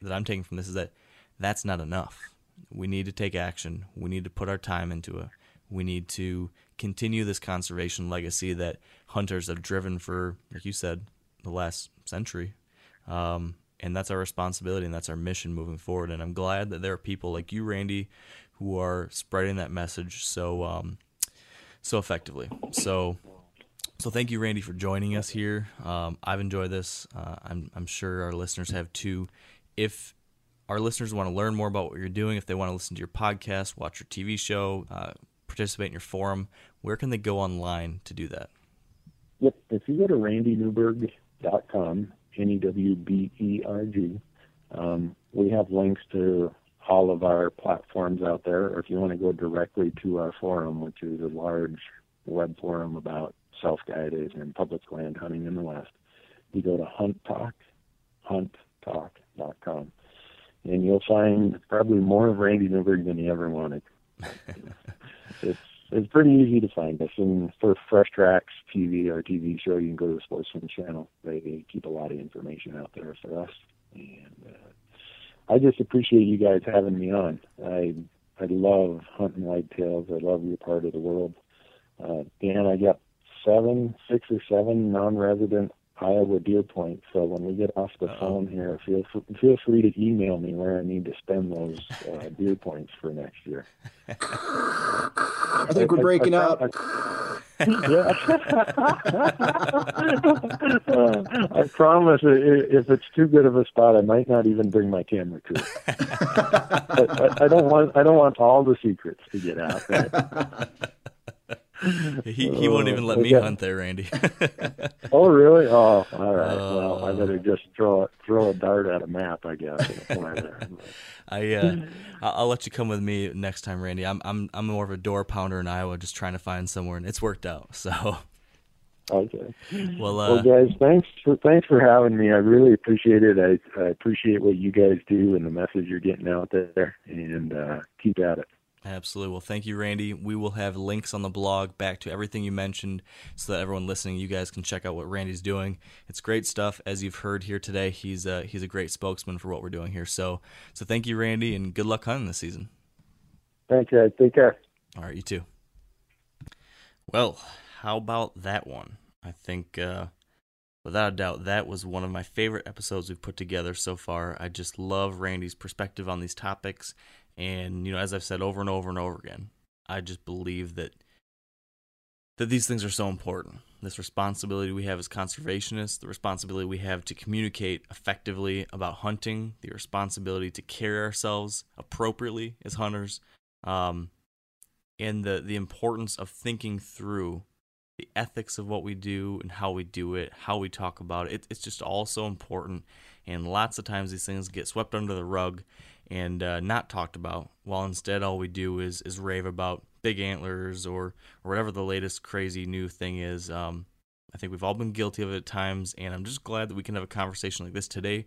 that I'm taking from this is that that's not enough. We need to take action. We need to put our time into it. We need to continue this conservation legacy that hunters have driven for, like you said, the last century. Um, and that's our responsibility and that's our mission moving forward. And I'm glad that there are people like you, Randy, who are spreading that message so um, so effectively. So so thank you, Randy, for joining us here. Um, I've enjoyed this. Uh, I'm I'm sure our listeners have too. If our listeners want to learn more about what you're doing, if they want to listen to your podcast, watch your TV show, uh, participate in your forum, where can they go online to do that? Yep. If you go to randynewberg.com N E W B E R G. Um, we have links to all of our platforms out there, or if you want to go directly to our forum, which is a large web forum about self-guided and public land hunting in the West, you go to Hunt Talk, Hunt Talk, hunttalk.com, and you'll find probably more of Randy Newberg than you ever wanted. it's it's pretty easy to find us. And for Fresh Tracks TV, our TV show, you can go to the Sportsman channel. They keep a lot of information out there for us. And uh, I just appreciate you guys having me on. I I love hunting whitetails. I love your part of the world. Uh, Dan, I got seven, six or seven non-resident Iowa deer Point. So when we get off the Uh-oh. phone here, feel feel free to email me where I need to spend those uh, deer points for next year. I think we're breaking I, I, up. I, yeah. uh, I promise if it's too good of a spot, I might not even bring my camera crew. I, I, don't want I don't want all the secrets to get out. Right? he he won't even let me hunt there, Randy. oh really? Oh, all right. Uh, well, I better just throw a, throw a dart at a map, I guess. I uh, I'll let you come with me next time, Randy. I'm I'm I'm more of a door pounder in Iowa, just trying to find somewhere, and it's worked out. So. Okay. Well, uh, well, guys, thanks for thanks for having me. I really appreciate it. I, I appreciate what you guys do and the message you're getting out there, and uh, keep at it. Absolutely. Well, thank you, Randy. We will have links on the blog back to everything you mentioned so that everyone listening, you guys can check out what Randy's doing. It's great stuff. As you've heard here today, he's a, he's a great spokesman for what we're doing here. So, so thank you, Randy, and good luck hunting this season. Thank you. Take care. All right, you too. Well, how about that one? I think, uh, without a doubt, that was one of my favorite episodes we've put together so far. I just love Randy's perspective on these topics and you know, as I've said over and over and over again, I just believe that that these things are so important. This responsibility we have as conservationists, the responsibility we have to communicate effectively about hunting, the responsibility to carry ourselves appropriately as hunters, um, and the the importance of thinking through the ethics of what we do and how we do it, how we talk about it. it it's just all so important. And lots of times these things get swept under the rug and uh, not talked about. While instead, all we do is is rave about big antlers or or whatever the latest crazy new thing is. Um, I think we've all been guilty of it at times, and I'm just glad that we can have a conversation like this today,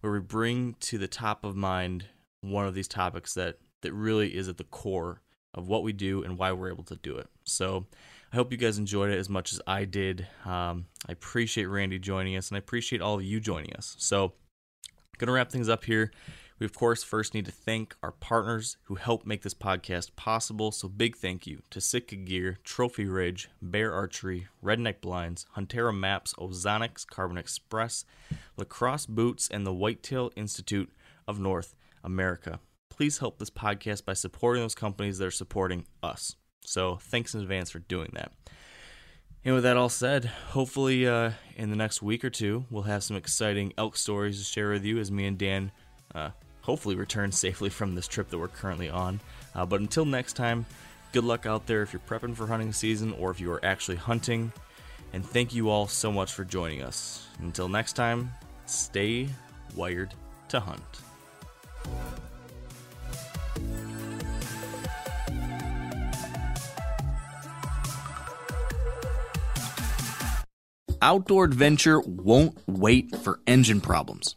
where we bring to the top of mind one of these topics that that really is at the core of what we do and why we're able to do it. So. I hope you guys enjoyed it as much as I did. Um, I appreciate Randy joining us, and I appreciate all of you joining us. So, going to wrap things up here. We, of course, first need to thank our partners who help make this podcast possible. So, big thank you to Sitka Gear, Trophy Ridge, Bear Archery, Redneck Blinds, Huntera Maps, Ozonics, Carbon Express, Lacrosse Boots, and the Whitetail Institute of North America. Please help this podcast by supporting those companies that are supporting us. So, thanks in advance for doing that. And with that all said, hopefully uh, in the next week or two, we'll have some exciting elk stories to share with you as me and Dan uh, hopefully return safely from this trip that we're currently on. Uh, but until next time, good luck out there if you're prepping for hunting season or if you are actually hunting. And thank you all so much for joining us. Until next time, stay wired to hunt. Outdoor adventure won't wait for engine problems.